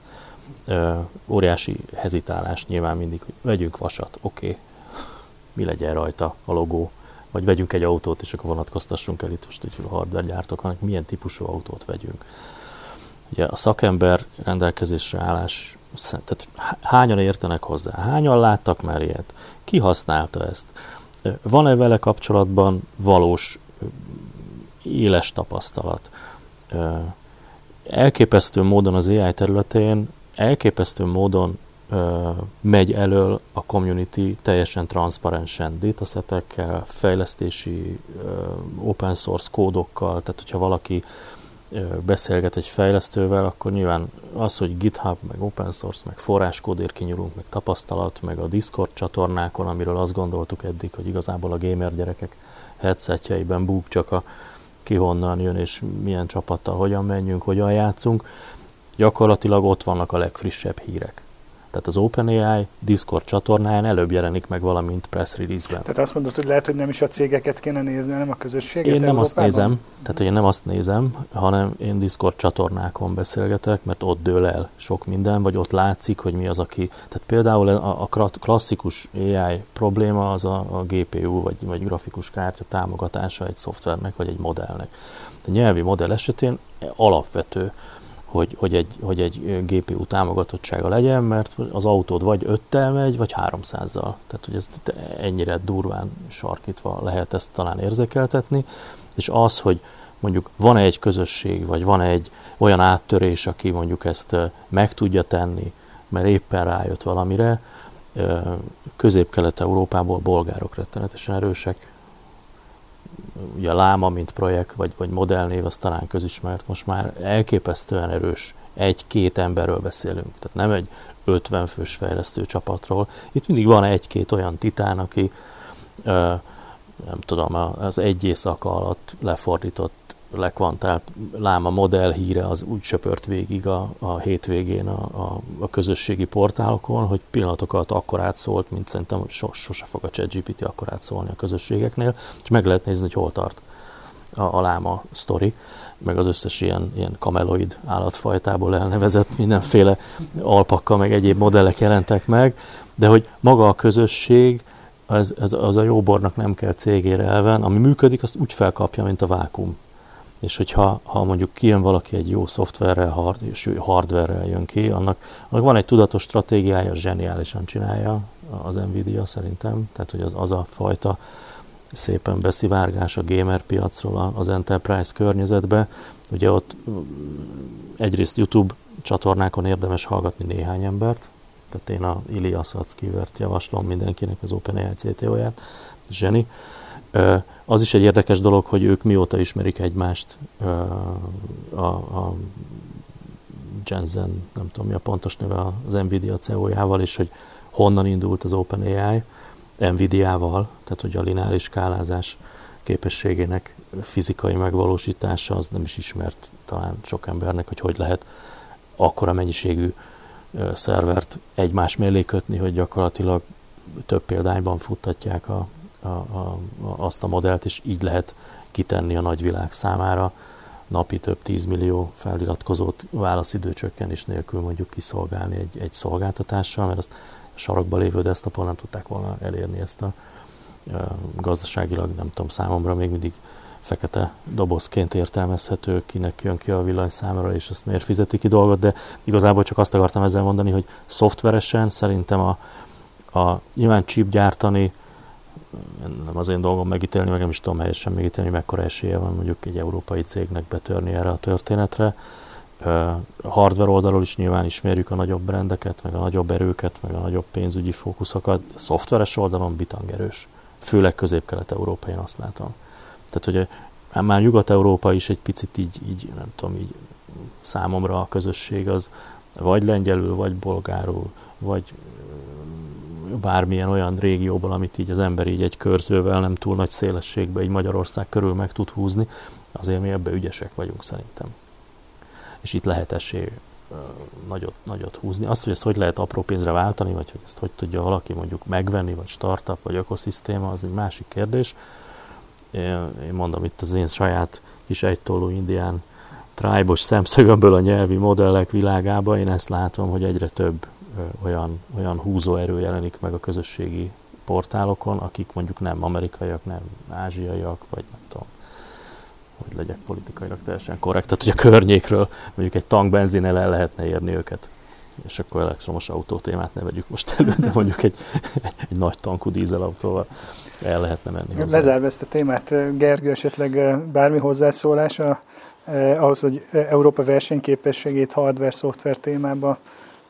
óriási hezitálás nyilván mindig, hogy vegyünk vasat, oké, okay. mi legyen rajta a logó, vagy vegyünk egy autót, és akkor vonatkoztassunk el itt most, hogy hardware gyártók vannak, milyen típusú autót vegyünk. Ugye a szakember rendelkezésre állás, tehát hányan értenek hozzá, hányan láttak már ilyet, ki használta ezt, van-e vele kapcsolatban valós éles tapasztalat. Elképesztő módon az AI területén, elképesztő módon megy elől a community teljesen transzparensen datasetekkel, fejlesztési open source kódokkal, tehát hogyha valaki beszélget egy fejlesztővel, akkor nyilván az, hogy GitHub, meg open source, meg forráskódért kinyúlunk, meg tapasztalat, meg a Discord csatornákon, amiről azt gondoltuk eddig, hogy igazából a gamer gyerekek headsetjeiben búg csak a ki honnan jön, és milyen csapattal hogyan menjünk, hogyan játszunk, gyakorlatilag ott vannak a legfrissebb hírek. Tehát az OpenAI Discord csatornáján előbb jelenik meg valamint press release-ben. Tehát azt mondod, hogy lehet, hogy nem is a cégeket kéne nézni, hanem a közösséget Én nem Európában? azt nézem, tehát én nem azt nézem, hanem én Discord csatornákon beszélgetek, mert ott dől el sok minden, vagy ott látszik, hogy mi az, aki... Tehát például a, a klasszikus AI probléma az a, a GPU, vagy, vagy grafikus kártya támogatása egy szoftvernek, vagy egy modellnek. A nyelvi modell esetén alapvető hogy, hogy, egy, hogy egy GPU támogatottsága legyen, mert az autód vagy 5-tel megy, vagy 300-zal. Tehát, hogy ez ennyire durván sarkítva lehet ezt talán érzékeltetni, és az, hogy mondjuk van-e egy közösség, vagy van-e egy olyan áttörés, aki mondjuk ezt meg tudja tenni, mert éppen rájött valamire, közép-kelet-európából bolgárok rettenetesen erősek, ugye a Láma, mint projekt, vagy, vagy modellnév, az talán közismert, most már elképesztően erős, egy-két emberről beszélünk, tehát nem egy 50 fős fejlesztő csapatról. Itt mindig van egy-két olyan titán, aki nem tudom, az egy éjszaka alatt lefordított lekvantált láma modell híre az úgy söpört végig a, a hétvégén a, a, a közösségi portálokon, hogy pillanatokat akkor átszólt, mint szerintem so, sose fog a ChatGPT akkor átszólni a közösségeknél, és meg lehet nézni, hogy hol tart a, a láma sztori, meg az összes ilyen, ilyen kameloid állatfajtából elnevezett mindenféle alpakkal, meg egyéb modellek jelentek meg, de hogy maga a közösség, az, az, az a jóbornak nem kell cégére elven, ami működik, azt úgy felkapja, mint a vákum és hogyha ha mondjuk kijön valaki egy jó szoftverrel, hard, és hardverrel jön ki, annak, annak van egy tudatos stratégiája, zseniálisan csinálja az Nvidia szerintem, tehát hogy az, az a fajta szépen beszivárgás a gamer piacról az enterprise környezetbe. Ugye ott egyrészt YouTube csatornákon érdemes hallgatni néhány embert, tehát én a Ilya Szackivert javaslom mindenkinek az OpenAI CTO-ját, zseni. Az is egy érdekes dolog, hogy ők mióta ismerik egymást a, a Jensen, nem tudom mi a pontos neve az Nvidia CEO-jával, és hogy honnan indult az OpenAI, Nvidia-val, tehát hogy a lineáris skálázás képességének fizikai megvalósítása az nem is ismert talán sok embernek, hogy hogy lehet akkora mennyiségű szervert egymás mellé kötni, hogy gyakorlatilag több példányban futtatják a, a, a, azt a modellt, és így lehet kitenni a nagyvilág számára. Napi több tízmillió feliratkozót válaszidőcsökkenés nélkül mondjuk kiszolgálni egy, egy szolgáltatással, mert azt a sarokba lévő desktopon nem tudták volna elérni ezt a, a gazdaságilag, nem tudom, számomra még mindig fekete dobozként értelmezhető, kinek jön ki a villanyszámra, és azt miért fizeti ki dolgot, de igazából csak azt akartam ezzel mondani, hogy szoftveresen szerintem a, a nyilván chip gyártani nem az én dolgom megítélni, meg nem is tudom helyesen megítélni, mekkora esélye van mondjuk egy európai cégnek betörni erre a történetre. A hardware oldalról is nyilván ismerjük a nagyobb brendeket, meg a nagyobb erőket, meg a nagyobb pénzügyi fókuszokat. A szoftveres oldalon bitangerős, főleg közép-kelet-európa, én azt látom. Tehát, hogy már Nyugat-Európa is egy picit így, így, nem tudom, így számomra a közösség az vagy lengyelül, vagy bolgárul, vagy bármilyen olyan régióból, amit így az ember így egy körzővel nem túl nagy szélességbe így Magyarország körül meg tud húzni, azért mi ebbe ügyesek vagyunk szerintem. És itt lehet esély nagyot, nagyot húzni. Azt, hogy ezt hogy lehet apró pénzre váltani, vagy hogy ezt hogy tudja valaki mondjuk megvenni, vagy startup, vagy ökoszisztéma, az egy másik kérdés. Én mondom itt az én saját kis egytolló indián tribe-os szemszögömből a nyelvi modellek világába, én ezt látom, hogy egyre több olyan, olyan húzóerő jelenik meg a közösségi portálokon, akik mondjuk nem amerikaiak, nem ázsiaiak, vagy nem tudom, hogy legyek politikailag teljesen korrekt, tehát hogy a környékről mondjuk egy tankbenzinnel el lehetne érni őket. És akkor elektromos autó témát ne vegyük most elő, de mondjuk egy, egy, egy nagy tankú dízelautóval el lehetne menni hozzá. Lezárva ezt a témát, Gergő, esetleg bármi hozzászólása eh, ahhoz, hogy Európa versenyképességét hardware-szoftver témában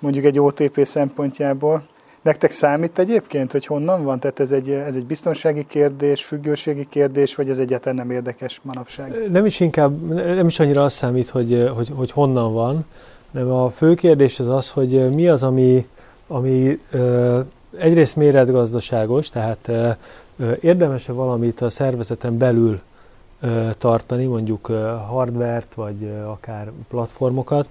mondjuk egy OTP szempontjából. Nektek számít egyébként, hogy honnan van? Tehát ez egy, ez egy biztonsági kérdés, függőségi kérdés, vagy ez egyáltalán nem érdekes manapság? Nem is inkább, nem is annyira az számít, hogy, hogy, hogy honnan van, hanem a fő kérdés az az, hogy mi az, ami, ami egyrészt méretgazdaságos, tehát érdemes-e valamit a szervezeten belül tartani, mondjuk hardvert, vagy akár platformokat,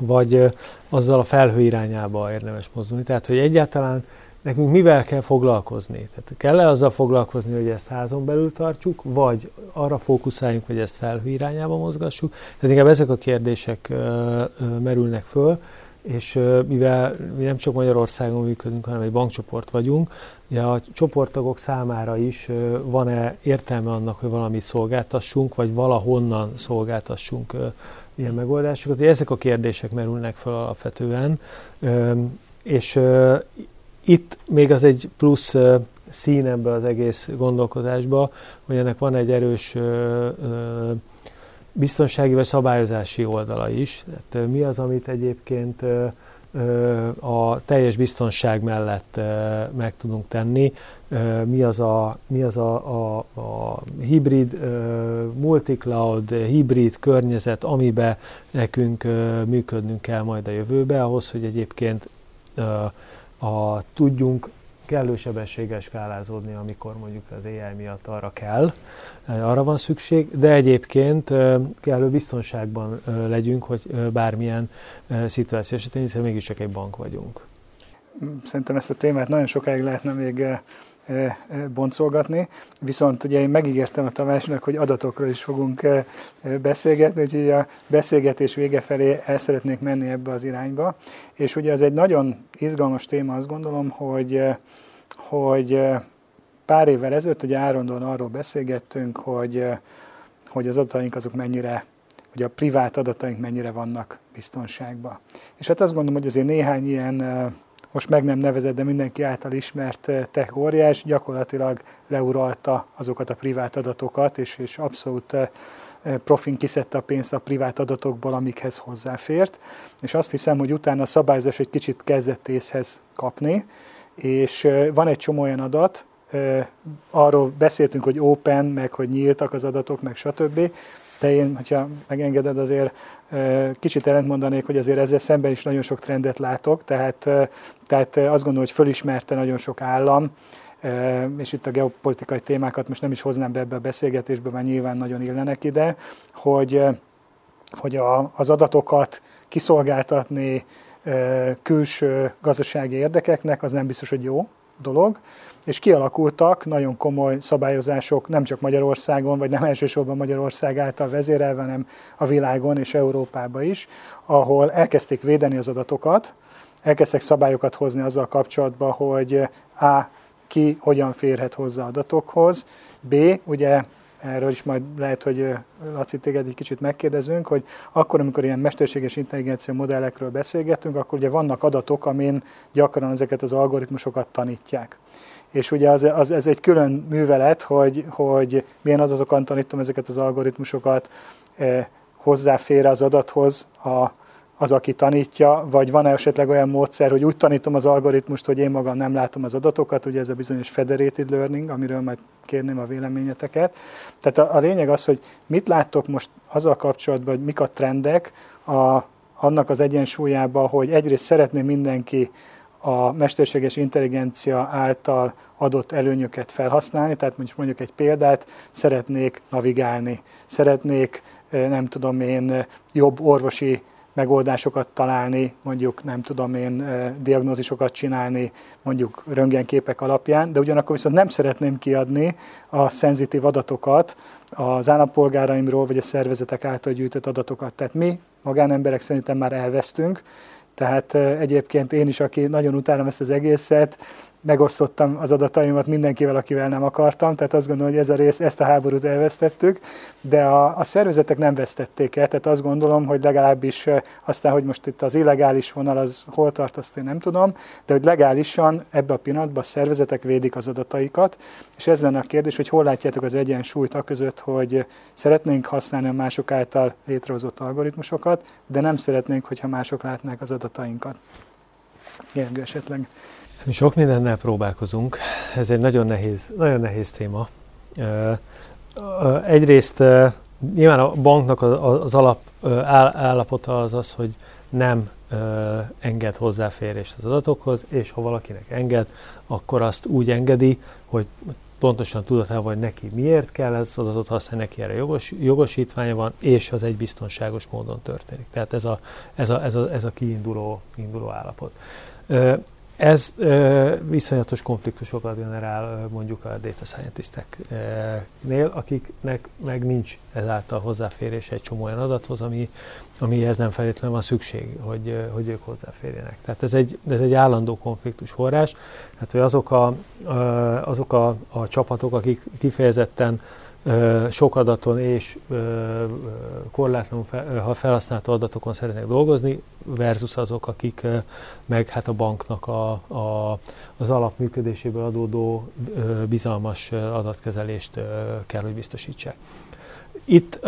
vagy azzal a felhő irányába érdemes mozdulni. Tehát, hogy egyáltalán nekünk mivel kell foglalkozni? Tehát kell-e azzal foglalkozni, hogy ezt házon belül tartsuk, vagy arra fókuszáljunk, hogy ezt felhő irányába mozgassuk? Tehát inkább ezek a kérdések merülnek föl, és mivel mi nem csak Magyarországon működünk, hanem egy bankcsoport vagyunk, ugye a csoporttagok számára is van-e értelme annak, hogy valamit szolgáltassunk, vagy valahonnan szolgáltassunk ilyen megoldásokat. Ezek a kérdések merülnek fel alapvetően, és itt még az egy plusz szín ebbe az egész gondolkozásba, hogy ennek van egy erős biztonsági vagy szabályozási oldala is. Tehát mi az, amit egyébként a teljes biztonság mellett meg tudunk tenni. Mi az a, mi az a, a, a hibrid, multicloud, hibrid környezet, amiben nekünk működnünk kell majd a jövőbe, ahhoz, hogy egyébként a, tudjunk kellő sebességgel skálázódni, amikor mondjuk az AI miatt arra kell, arra van szükség, de egyébként kellő biztonságban legyünk, hogy bármilyen szituáció esetén, hiszen mégiscsak egy bank vagyunk. Szerintem ezt a témát nagyon sokáig lehetne még boncolgatni, viszont ugye én megígértem a Tamásnak, hogy adatokról is fogunk beszélgetni, úgyhogy a beszélgetés vége felé el szeretnék menni ebbe az irányba, és ugye ez egy nagyon izgalmas téma, azt gondolom, hogy, hogy pár évvel ezelőtt ugye Árondon arról beszélgettünk, hogy, hogy az adataink azok mennyire, hogy a privát adataink mennyire vannak biztonságban. És hát azt gondolom, hogy azért néhány ilyen most meg nem nevezett, de mindenki által ismert eh, tech óriás gyakorlatilag leuralta azokat a privát adatokat, és, és abszolút eh, eh, profin kiszedte a pénzt a privát adatokból, amikhez hozzáfért. És azt hiszem, hogy utána a szabályozás egy kicsit kezdett észhez kapni, és van egy csomó olyan adat, arról beszéltünk, hogy open, meg hogy nyíltak az adatok, meg stb de én, hogyha megengeded, azért kicsit ellentmondanék, hogy azért ezzel szemben is nagyon sok trendet látok, tehát, tehát azt gondolom, hogy fölismerte nagyon sok állam, és itt a geopolitikai témákat most nem is hoznám be ebbe a beszélgetésbe, mert nyilván nagyon illenek ide, hogy, hogy a, az adatokat kiszolgáltatni külső gazdasági érdekeknek, az nem biztos, hogy jó dolog, és kialakultak nagyon komoly szabályozások nem csak Magyarországon, vagy nem elsősorban Magyarország által vezérelve, hanem a világon és Európában is, ahol elkezdték védeni az adatokat, elkezdtek szabályokat hozni azzal kapcsolatban, hogy A. ki hogyan férhet hozzá adatokhoz, B. ugye erről is majd lehet, hogy Laci téged egy kicsit megkérdezünk, hogy akkor, amikor ilyen mesterséges intelligencia modellekről beszélgetünk, akkor ugye vannak adatok, amin gyakran ezeket az algoritmusokat tanítják. És ugye az, az, ez egy külön művelet, hogy, hogy milyen adatokon tanítom ezeket az algoritmusokat, eh, hozzáfér az adathoz a, az, aki tanítja, vagy van-e esetleg olyan módszer, hogy úgy tanítom az algoritmust, hogy én magam nem látom az adatokat, ugye ez a bizonyos federated learning, amiről majd kérném a véleményeteket. Tehát a, a lényeg az, hogy mit láttok most azzal kapcsolatban, hogy mik a trendek a, annak az egyensúlyában, hogy egyrészt szeretné mindenki a mesterséges intelligencia által adott előnyöket felhasználni, tehát mondjuk mondjuk egy példát, szeretnék navigálni, szeretnék, nem tudom én, jobb orvosi megoldásokat találni, mondjuk nem tudom én diagnózisokat csinálni, mondjuk röntgenképek alapján, de ugyanakkor viszont nem szeretném kiadni a szenzitív adatokat az állampolgáraimról vagy a szervezetek által gyűjtött adatokat. Tehát mi magánemberek szerintem már elvesztünk, tehát egyébként én is, aki nagyon utálom ezt az egészet, megosztottam az adataimat mindenkivel, akivel nem akartam, tehát azt gondolom, hogy ez a rész, ezt a háborút elvesztettük, de a, a szervezetek nem vesztették el, tehát azt gondolom, hogy legalábbis aztán, hogy most itt az illegális vonal az hol tart, azt én nem tudom, de hogy legálisan ebbe a pillanatban a szervezetek védik az adataikat, és ez lenne a kérdés, hogy hol látjátok az egyensúlyt a között, hogy szeretnénk használni a mások által létrehozott algoritmusokat, de nem szeretnénk, hogyha mások látnák az adatainkat. Gergő esetleg. Mi sok mindennel próbálkozunk, ez egy nagyon nehéz, nagyon nehéz téma. Egyrészt nyilván a banknak az alap állapota az az, hogy nem enged hozzáférést az adatokhoz, és ha valakinek enged, akkor azt úgy engedi, hogy pontosan tudatában, hogy neki miért kell ez az adatot használni, neki erre jogos, jogosítványa van, és az egy biztonságos módon történik. Tehát ez a, ez a, ez a, ez a kiinduló, kiinduló állapot. Ez ö, viszonyatos konfliktusokat generál mondjuk a data scientisteknél, akiknek meg nincs ezáltal hozzáférés egy csomó olyan adathoz, ami, amihez nem feltétlenül van szükség, hogy, hogy ők hozzáférjenek. Tehát ez egy, ez egy állandó konfliktus forrás, tehát hogy azok a, azok a, a csapatok, akik kifejezetten sok adaton és korlátlanul ha felhasználható adatokon szeretnek dolgozni, versus azok, akik meg hát a banknak a, a, az alapműködéséből adódó bizalmas adatkezelést kell, hogy biztosítsák. Itt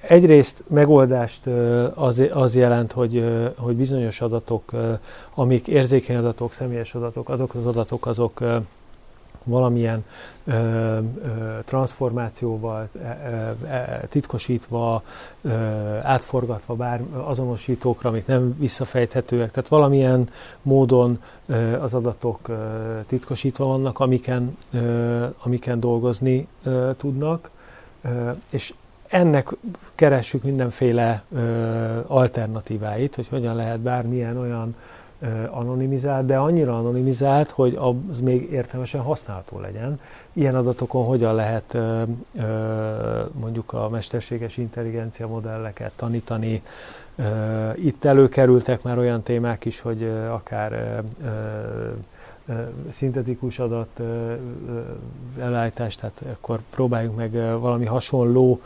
egyrészt megoldást az, az jelent, hogy, hogy bizonyos adatok, amik érzékeny adatok, személyes adatok, azok az adatok azok valamilyen ö, ö, transformációval, e, e, e, titkosítva, ö, átforgatva bár azonosítókra, amik nem visszafejthetőek, tehát valamilyen módon ö, az adatok ö, titkosítva vannak, amiken, ö, amiken dolgozni ö, tudnak, ö, és ennek keressük mindenféle ö, alternatíváit, hogy hogyan lehet bármilyen olyan anonimizált, de annyira anonimizált, hogy az még értelmesen használható legyen. Ilyen adatokon hogyan lehet mondjuk a mesterséges intelligencia modelleket tanítani. Itt előkerültek már olyan témák is, hogy akár szintetikus adat elállítást, tehát akkor próbáljunk meg valami hasonló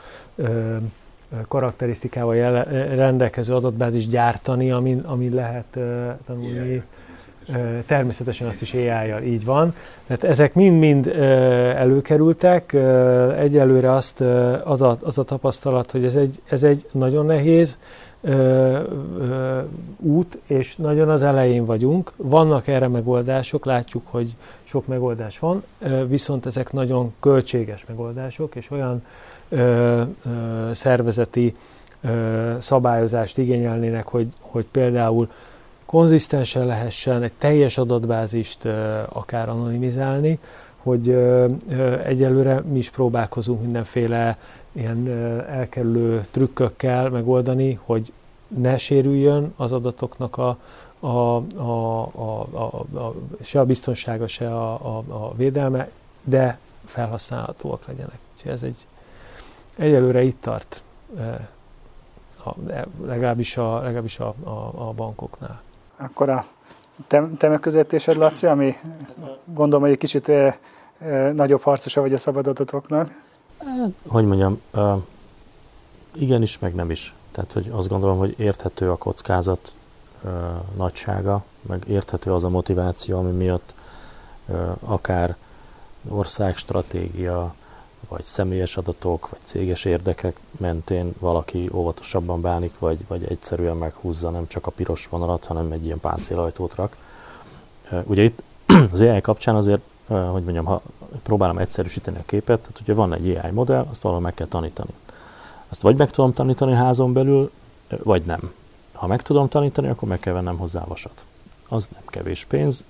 karakterisztikával jele, rendelkező adatbázis gyártani, amin, amin lehet tanulni. Uh, természetesen azt is ai így van. Tehát ezek mind-mind előkerültek. Egyelőre azt, az, a, az a tapasztalat, hogy ez egy, ez egy nagyon nehéz út, és nagyon az elején vagyunk. Vannak erre megoldások, látjuk, hogy sok megoldás van, viszont ezek nagyon költséges megoldások, és olyan ö, ö, szervezeti ö, szabályozást igényelnének, hogy, hogy például konzisztensen lehessen egy teljes adatbázist ö, akár anonimizálni, hogy ö, ö, egyelőre mi is próbálkozunk mindenféle ilyen ö, elkerülő trükkökkel megoldani, hogy ne sérüljön az adatoknak a, a, a, a, a, a, se a biztonsága, se a, a, a védelme, de felhasználhatóak legyenek. Úgyhogy ez egy, Egyelőre itt tart, a, legalábbis, a, legalábbis a, a, a bankoknál. Akkor a te, te megközelítésed, Laci, ami gondolom, hogy egy kicsit e, e, nagyobb harcosa vagy a szabad adatoknak. Hát, hogy mondjam, igenis, meg nem is. Tehát, hogy azt gondolom, hogy érthető a kockázat uh, nagysága, meg érthető az a motiváció, ami miatt uh, akár országstratégia, vagy személyes adatok, vagy céges érdekek mentén valaki óvatosabban bánik, vagy, vagy egyszerűen meghúzza nem csak a piros vonalat, hanem egy ilyen páncélajtót rak. Ugye itt az AI kapcsán azért, hogy mondjam, ha próbálom egyszerűsíteni a képet, tehát ugye van egy AI modell, azt valahol meg kell tanítani. Azt vagy meg tudom tanítani házon belül, vagy nem. Ha meg tudom tanítani, akkor meg kell vennem hozzá vasat. Az nem kevés pénz,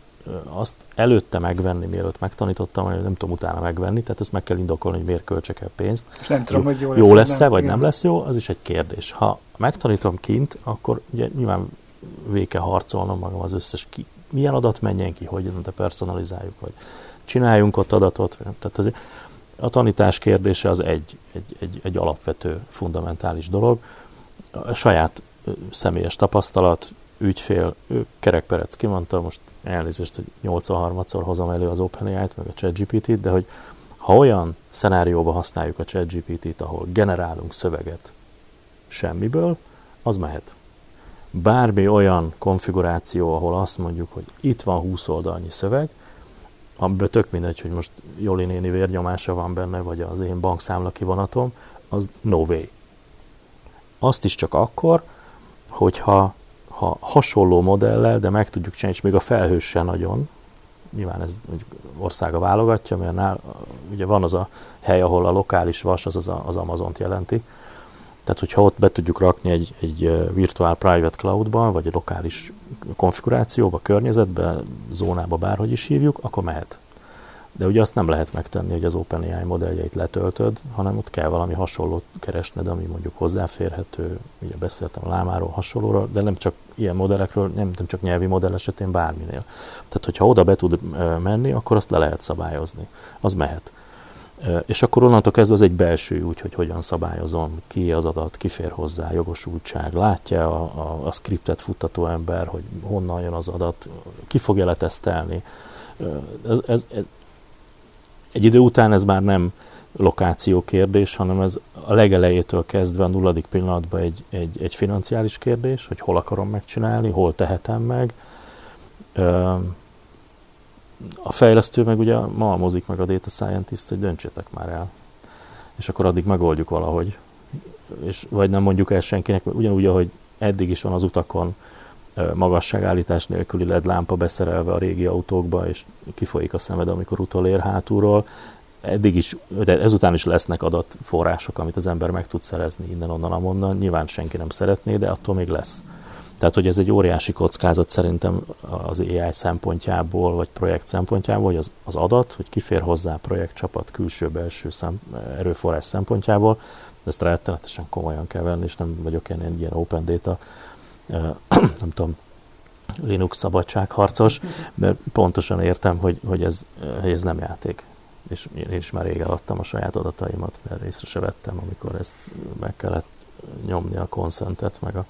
azt előtte megvenni, mielőtt megtanítottam, nem tudom utána megvenni, tehát ezt meg kell indokolni, hogy miért költsek el pénzt. És nem tudom, hogy jó lesz, jó lesz-e, nem, vagy igen. nem lesz jó, az is egy kérdés. Ha megtanítom kint, akkor ugye nyilván véke harcolnom magam az összes, ki, milyen adat menjen ki, hogy de personalizáljuk, vagy csináljunk ott adatot. Tehát az, a tanítás kérdése az egy, egy, egy, egy alapvető, fundamentális dolog. A saját személyes tapasztalat, ügyfél, ő kerekperec kimondta, most elnézést, hogy 83-szor hozom elő az OpenAI-t, meg a ChatGPT-t, de hogy ha olyan szenárióba használjuk a ChatGPT-t, ahol generálunk szöveget semmiből, az mehet. Bármi olyan konfiguráció, ahol azt mondjuk, hogy itt van 20 oldalnyi szöveg, amiből tök mindegy, hogy most Joli néni vérnyomása van benne, vagy az én bankszámla kivonatom, az no way. Azt is csak akkor, hogyha ha hasonló modellel, de meg tudjuk csinálni, és még a felhős nagyon, nyilván ez országa válogatja, mert nál, ugye van az a hely, ahol a lokális vas az az, az Amazont jelenti. Tehát, hogyha ott be tudjuk rakni egy, egy virtuál private cloudba, vagy egy lokális konfigurációba, környezetbe, zónába, bárhogy is hívjuk, akkor mehet. De ugye azt nem lehet megtenni, hogy az OpenAI modelljeit letöltöd, hanem ott kell valami hasonlót keresned, ami mondjuk hozzáférhető, ugye beszéltem a lámáról, hasonlóról, de nem csak ilyen modellekről, nem, nem csak nyelvi modell esetén, bárminél. Tehát, hogyha oda be tud menni, akkor azt le lehet szabályozni. Az mehet. És akkor onnantól kezdve az egy belső úgy, hogy hogyan szabályozom, ki az adat, ki fér hozzá, jogosultság, látja a, a, a skriptet futtató ember, hogy honnan jön az adat, ki fogja letesztelni. Ez, ez, egy idő után ez már nem lokáció kérdés, hanem ez a legelejétől kezdve a nulladik pillanatban egy, egy, egy financiális kérdés, hogy hol akarom megcsinálni, hol tehetem meg. A fejlesztő meg ugye malmozik meg a data scientist, hogy döntsétek már el. És akkor addig megoldjuk valahogy. És, vagy nem mondjuk el senkinek, ugyanúgy, ahogy eddig is van az utakon magasságállítás nélküli LED lámpa beszerelve a régi autókba, és kifolyik a szemed, amikor utolér hátulról. Eddig is, de ezután is lesznek adatforrások, amit az ember meg tud szerezni innen, onnan, amonnan. Nyilván senki nem szeretné, de attól még lesz. Tehát, hogy ez egy óriási kockázat szerintem az AI szempontjából, vagy projekt szempontjából, hogy az, az adat, hogy kifér hozzá projektcsapat külső-belső szem, erőforrás szempontjából, ezt rettenetesen komolyan kell venni, és nem vagyok ilyen, ilyen open data nem tudom, Linux szabadságharcos, mert pontosan értem, hogy, hogy, ez, hogy ez nem játék. És én is már rég eladtam a saját adataimat, mert észre se vettem, amikor ezt meg kellett nyomni a conszentet, meg a,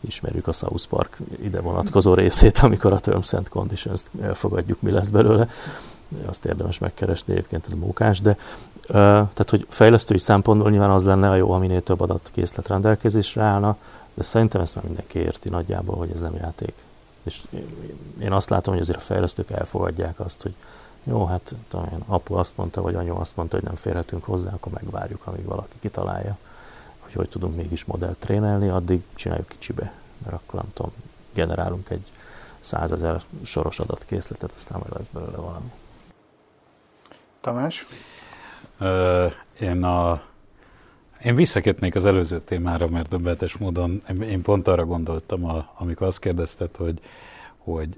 ismerjük a South Park ide vonatkozó részét, amikor a Terms and Conditions elfogadjuk, mi lesz belőle. Azt érdemes megkeresni egyébként, ez mókás, de tehát, hogy fejlesztői szempontból nyilván az lenne a jó, ha több adatkészlet rendelkezésre állna, de szerintem ezt már mindenki érti nagyjából, hogy ez nem játék. És én azt látom, hogy azért a fejlesztők elfogadják azt, hogy jó, hát talán apu azt mondta, vagy anyu azt mondta, hogy nem férhetünk hozzá, akkor megvárjuk, amíg valaki kitalálja, hogy hogy tudunk mégis modellt trénelni, addig csináljuk kicsibe, mert akkor nem tudom, generálunk egy százezer soros adatkészletet, aztán majd lesz belőle valami. Tamás? Uh, én a én visszakötnék az előző témára, mert döbbenetes módon én pont arra gondoltam, amikor azt kérdezted, hogy, hogy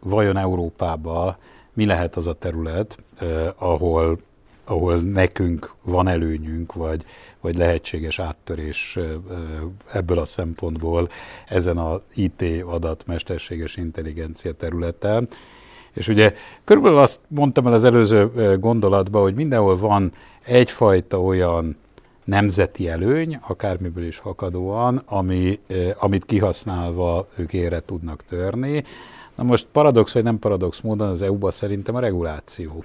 vajon Európában mi lehet az a terület, eh, ahol, ahol nekünk van előnyünk, vagy, vagy lehetséges áttörés ebből a szempontból ezen a IT adat mesterséges intelligencia területen. És ugye körülbelül azt mondtam el az előző gondolatban, hogy mindenhol van egyfajta olyan nemzeti előny, akármiből is fakadóan, ami, amit kihasználva ők ére tudnak törni. Na most paradox vagy nem paradox módon az EU-ban szerintem a reguláció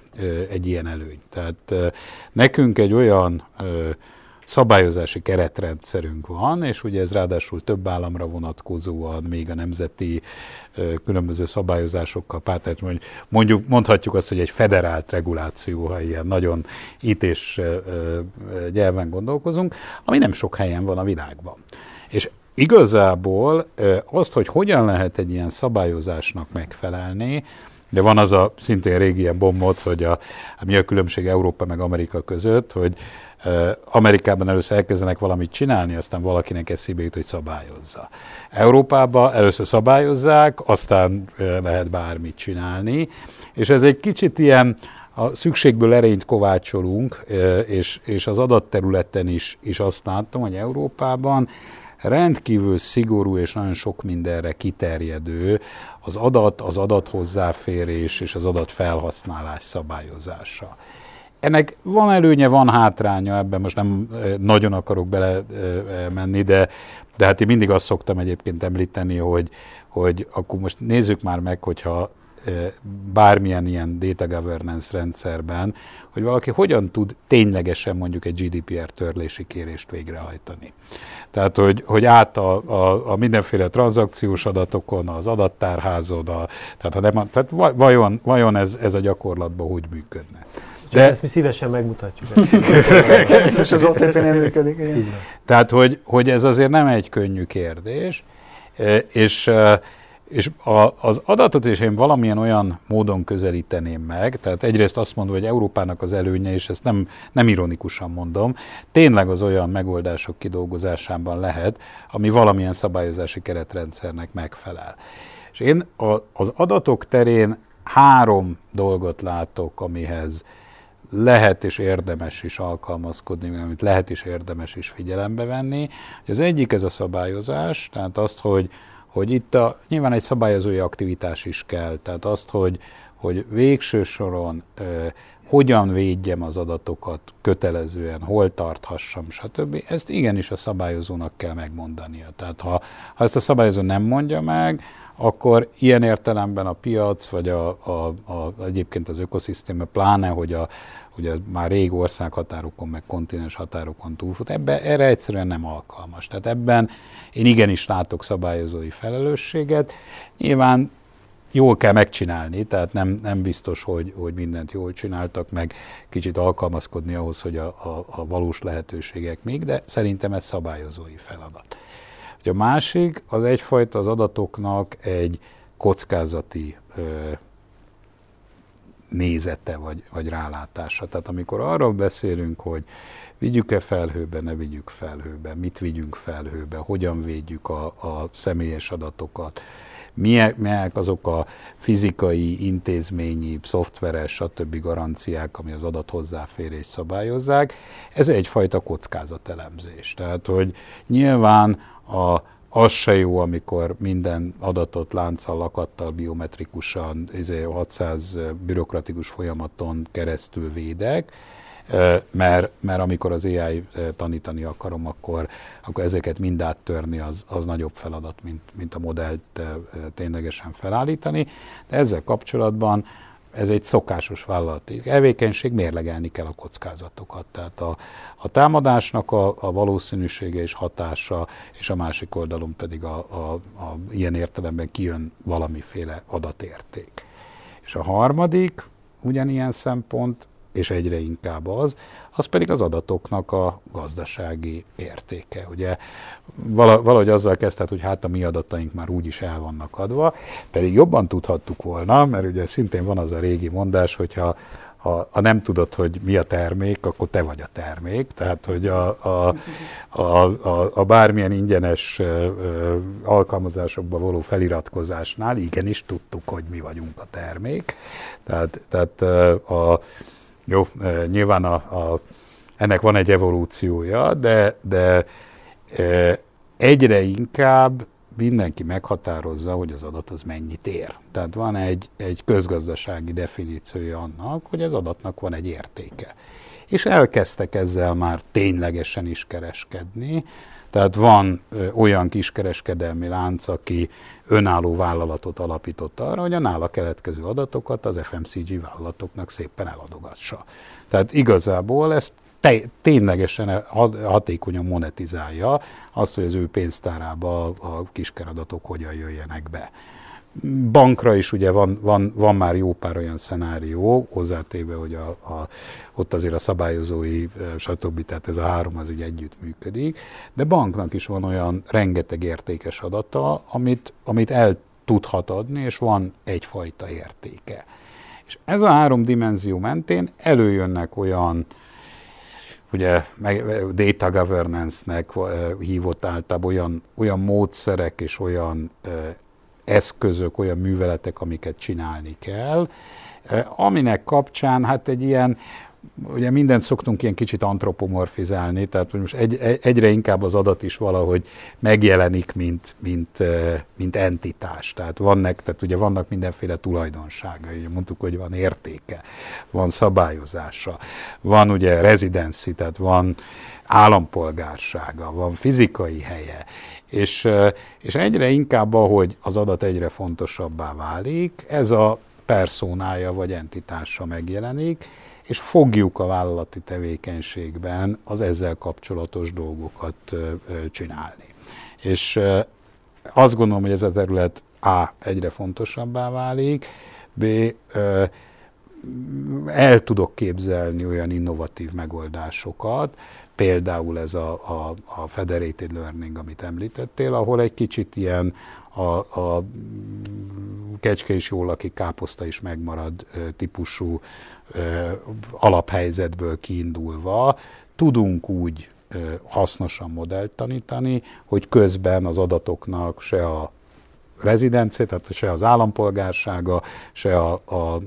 egy ilyen előny. Tehát nekünk egy olyan szabályozási keretrendszerünk van, és ugye ez ráadásul több államra vonatkozóan, még a nemzeti különböző szabályozásokkal pártát, mondjuk mondhatjuk azt, hogy egy federált reguláció, ha ilyen nagyon itt és nyelven gondolkozunk, ami nem sok helyen van a világban. És igazából azt, hogy hogyan lehet egy ilyen szabályozásnak megfelelni, de van az a szintén régi ilyen bombot, hogy a, mi a különbség Európa meg Amerika között, hogy Amerikában először elkezdenek valamit csinálni, aztán valakinek eszébe jut, hogy szabályozza. Európában először szabályozzák, aztán lehet bármit csinálni, és ez egy kicsit ilyen, a szükségből erényt kovácsolunk, és, és az adatterületen is, is azt láttam, hogy Európában rendkívül szigorú és nagyon sok mindenre kiterjedő az adat, az adathozzáférés és az adatfelhasználás szabályozása. Ennek van előnye, van hátránya, ebben most nem nagyon akarok bele menni, de, de hát én mindig azt szoktam egyébként említeni, hogy, hogy akkor most nézzük már meg, hogyha bármilyen ilyen data governance rendszerben, hogy valaki hogyan tud ténylegesen mondjuk egy GDPR törlési kérést végrehajtani. Tehát, hogy, hogy át a, a, a mindenféle tranzakciós adatokon, az adattárházon, a, tehát, ha nem, tehát vajon, vajon ez, ez a gyakorlatban hogy működne. De ezt mi szívesen megmutatjuk. Ez az OTP nem működik. Tehát, hogy, hogy ez azért nem egy könnyű kérdés, és és a, az adatot is én valamilyen olyan módon közelíteném meg, tehát egyrészt azt mondom, hogy Európának az előnye, és ezt nem, nem ironikusan mondom, tényleg az olyan megoldások kidolgozásában lehet, ami valamilyen szabályozási keretrendszernek megfelel. És én a, az adatok terén három dolgot látok, amihez lehet és érdemes is alkalmazkodni, amit lehet is érdemes is figyelembe venni. Az egyik ez a szabályozás, tehát azt, hogy hogy itt a, nyilván egy szabályozói aktivitás is kell, tehát azt, hogy, hogy végső soron ö, hogyan védjem az adatokat kötelezően, hol tarthassam, stb. Ezt igenis a szabályozónak kell megmondania. Tehát ha, ha ezt a szabályozó nem mondja meg, akkor ilyen értelemben a piac, vagy a, a, a, egyébként az ökoszisztéma, pláne, hogy a, ugye már rég országhatárokon, meg kontinens határokon túlfut, ebbe, erre egyszerűen nem alkalmas. Tehát ebben én igenis látok szabályozói felelősséget. Nyilván jól kell megcsinálni, tehát nem, nem biztos, hogy, hogy mindent jól csináltak, meg kicsit alkalmazkodni ahhoz, hogy a, a, a valós lehetőségek még, de szerintem ez szabályozói feladat. Ugye a másik, az egyfajta az adatoknak egy kockázati ö, nézete vagy, vagy rálátása. Tehát amikor arról beszélünk, hogy vigyük-e felhőbe, ne vigyük felhőbe, mit vigyünk felhőbe, hogyan védjük a, a személyes adatokat, milyen, milyenek azok a fizikai, intézményi, szoftveres, stb. garanciák, ami az adat hozzáférést szabályozzák. Ez egyfajta kockázatelemzés. Tehát, hogy nyilván a az se jó, amikor minden adatot lánccal, lakattal, biometrikusan, 600 bürokratikus folyamaton keresztül védek, mert, mert amikor az AI tanítani akarom, akkor, akkor ezeket mind áttörni az, az nagyobb feladat, mint, mint a modellt ténylegesen felállítani. De ezzel kapcsolatban ez egy szokásos vállalati elvékenység, mérlegelni kell a kockázatokat. Tehát a, a támadásnak a, a valószínűsége és hatása, és a másik oldalon pedig a, a, a ilyen értelemben kijön valamiféle adatérték. És a harmadik ugyanilyen szempont és egyre inkább az, az pedig az adatoknak a gazdasági értéke. Ugye valahogy azzal kezdett, hogy hát a mi adataink már úgyis el vannak adva, pedig jobban tudhattuk volna, mert ugye szintén van az a régi mondás, hogyha ha, ha nem tudod, hogy mi a termék, akkor te vagy a termék. Tehát, hogy a, a, a, a, a bármilyen ingyenes alkalmazásokba való feliratkozásnál igenis tudtuk, hogy mi vagyunk a termék. Tehát, tehát a, jó, e, nyilván a, a, ennek van egy evolúciója, de, de e, egyre inkább mindenki meghatározza, hogy az adat az mennyit ér. Tehát van egy, egy közgazdasági definíciója annak, hogy az adatnak van egy értéke. És elkezdtek ezzel már ténylegesen is kereskedni. Tehát van olyan kiskereskedelmi lánc, aki önálló vállalatot alapított arra, hogy a nála keletkező adatokat az FMCG vállalatoknak szépen eladogassa. Tehát igazából ezt te, ténylegesen hatékonyan monetizálja azt, hogy az ő pénztárába a kiskeradatok hogyan jöjjenek be. Bankra is ugye van, van, van már jó pár olyan szenárió, hozzátéve, hogy a, a, ott azért a szabályozói, stb. Tehát ez a három az ugye együtt működik, de banknak is van olyan rengeteg értékes adata, amit, amit el tudhat adni, és van egyfajta értéke. És ez a három dimenzió mentén előjönnek olyan ugye data governance-nek hívott általában olyan, olyan módszerek és olyan eszközök, olyan műveletek, amiket csinálni kell, aminek kapcsán hát egy ilyen ugye mindent szoktunk ilyen kicsit antropomorfizálni, tehát most egy, egyre inkább az adat is valahogy megjelenik, mint, mint, mint entitás. Tehát vannak, tehát ugye vannak mindenféle tulajdonságai, ugye mondtuk, hogy van értéke, van szabályozása, van ugye rezidenci, tehát van állampolgársága, van fizikai helye, és, és egyre inkább, ahogy az adat egyre fontosabbá válik, ez a personája vagy entitása megjelenik, és fogjuk a vállalati tevékenységben az ezzel kapcsolatos dolgokat csinálni. És azt gondolom, hogy ez a terület A. egyre fontosabbá válik, B. el tudok képzelni olyan innovatív megoldásokat, például ez a, a, a federated learning, amit említettél, ahol egy kicsit ilyen a, a kecske is jól, aki káposzta is megmarad típusú alaphelyzetből kiindulva tudunk úgy hasznosan modellt tanítani, hogy közben az adatoknak se a rezidencia, tehát se az állampolgársága, se a, a,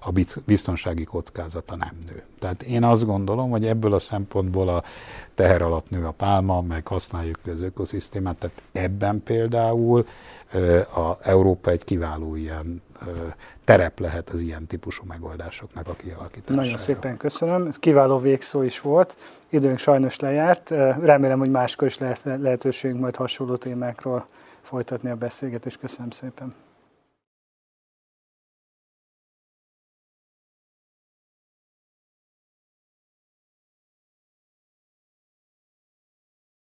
a biztonsági kockázata nem nő. Tehát én azt gondolom, hogy ebből a szempontból a teher alatt nő a pálma, meg használjuk az ökoszisztémát, tehát ebben például a Európa egy kiváló ilyen terep lehet az ilyen típusú megoldásoknak a kialakítására. Nagyon szépen köszönöm, ez kiváló végszó is volt. Időnk sajnos lejárt, remélem, hogy máskor is lehet lehetőségünk majd hasonló témákról folytatni a beszélgetést. Köszönöm szépen.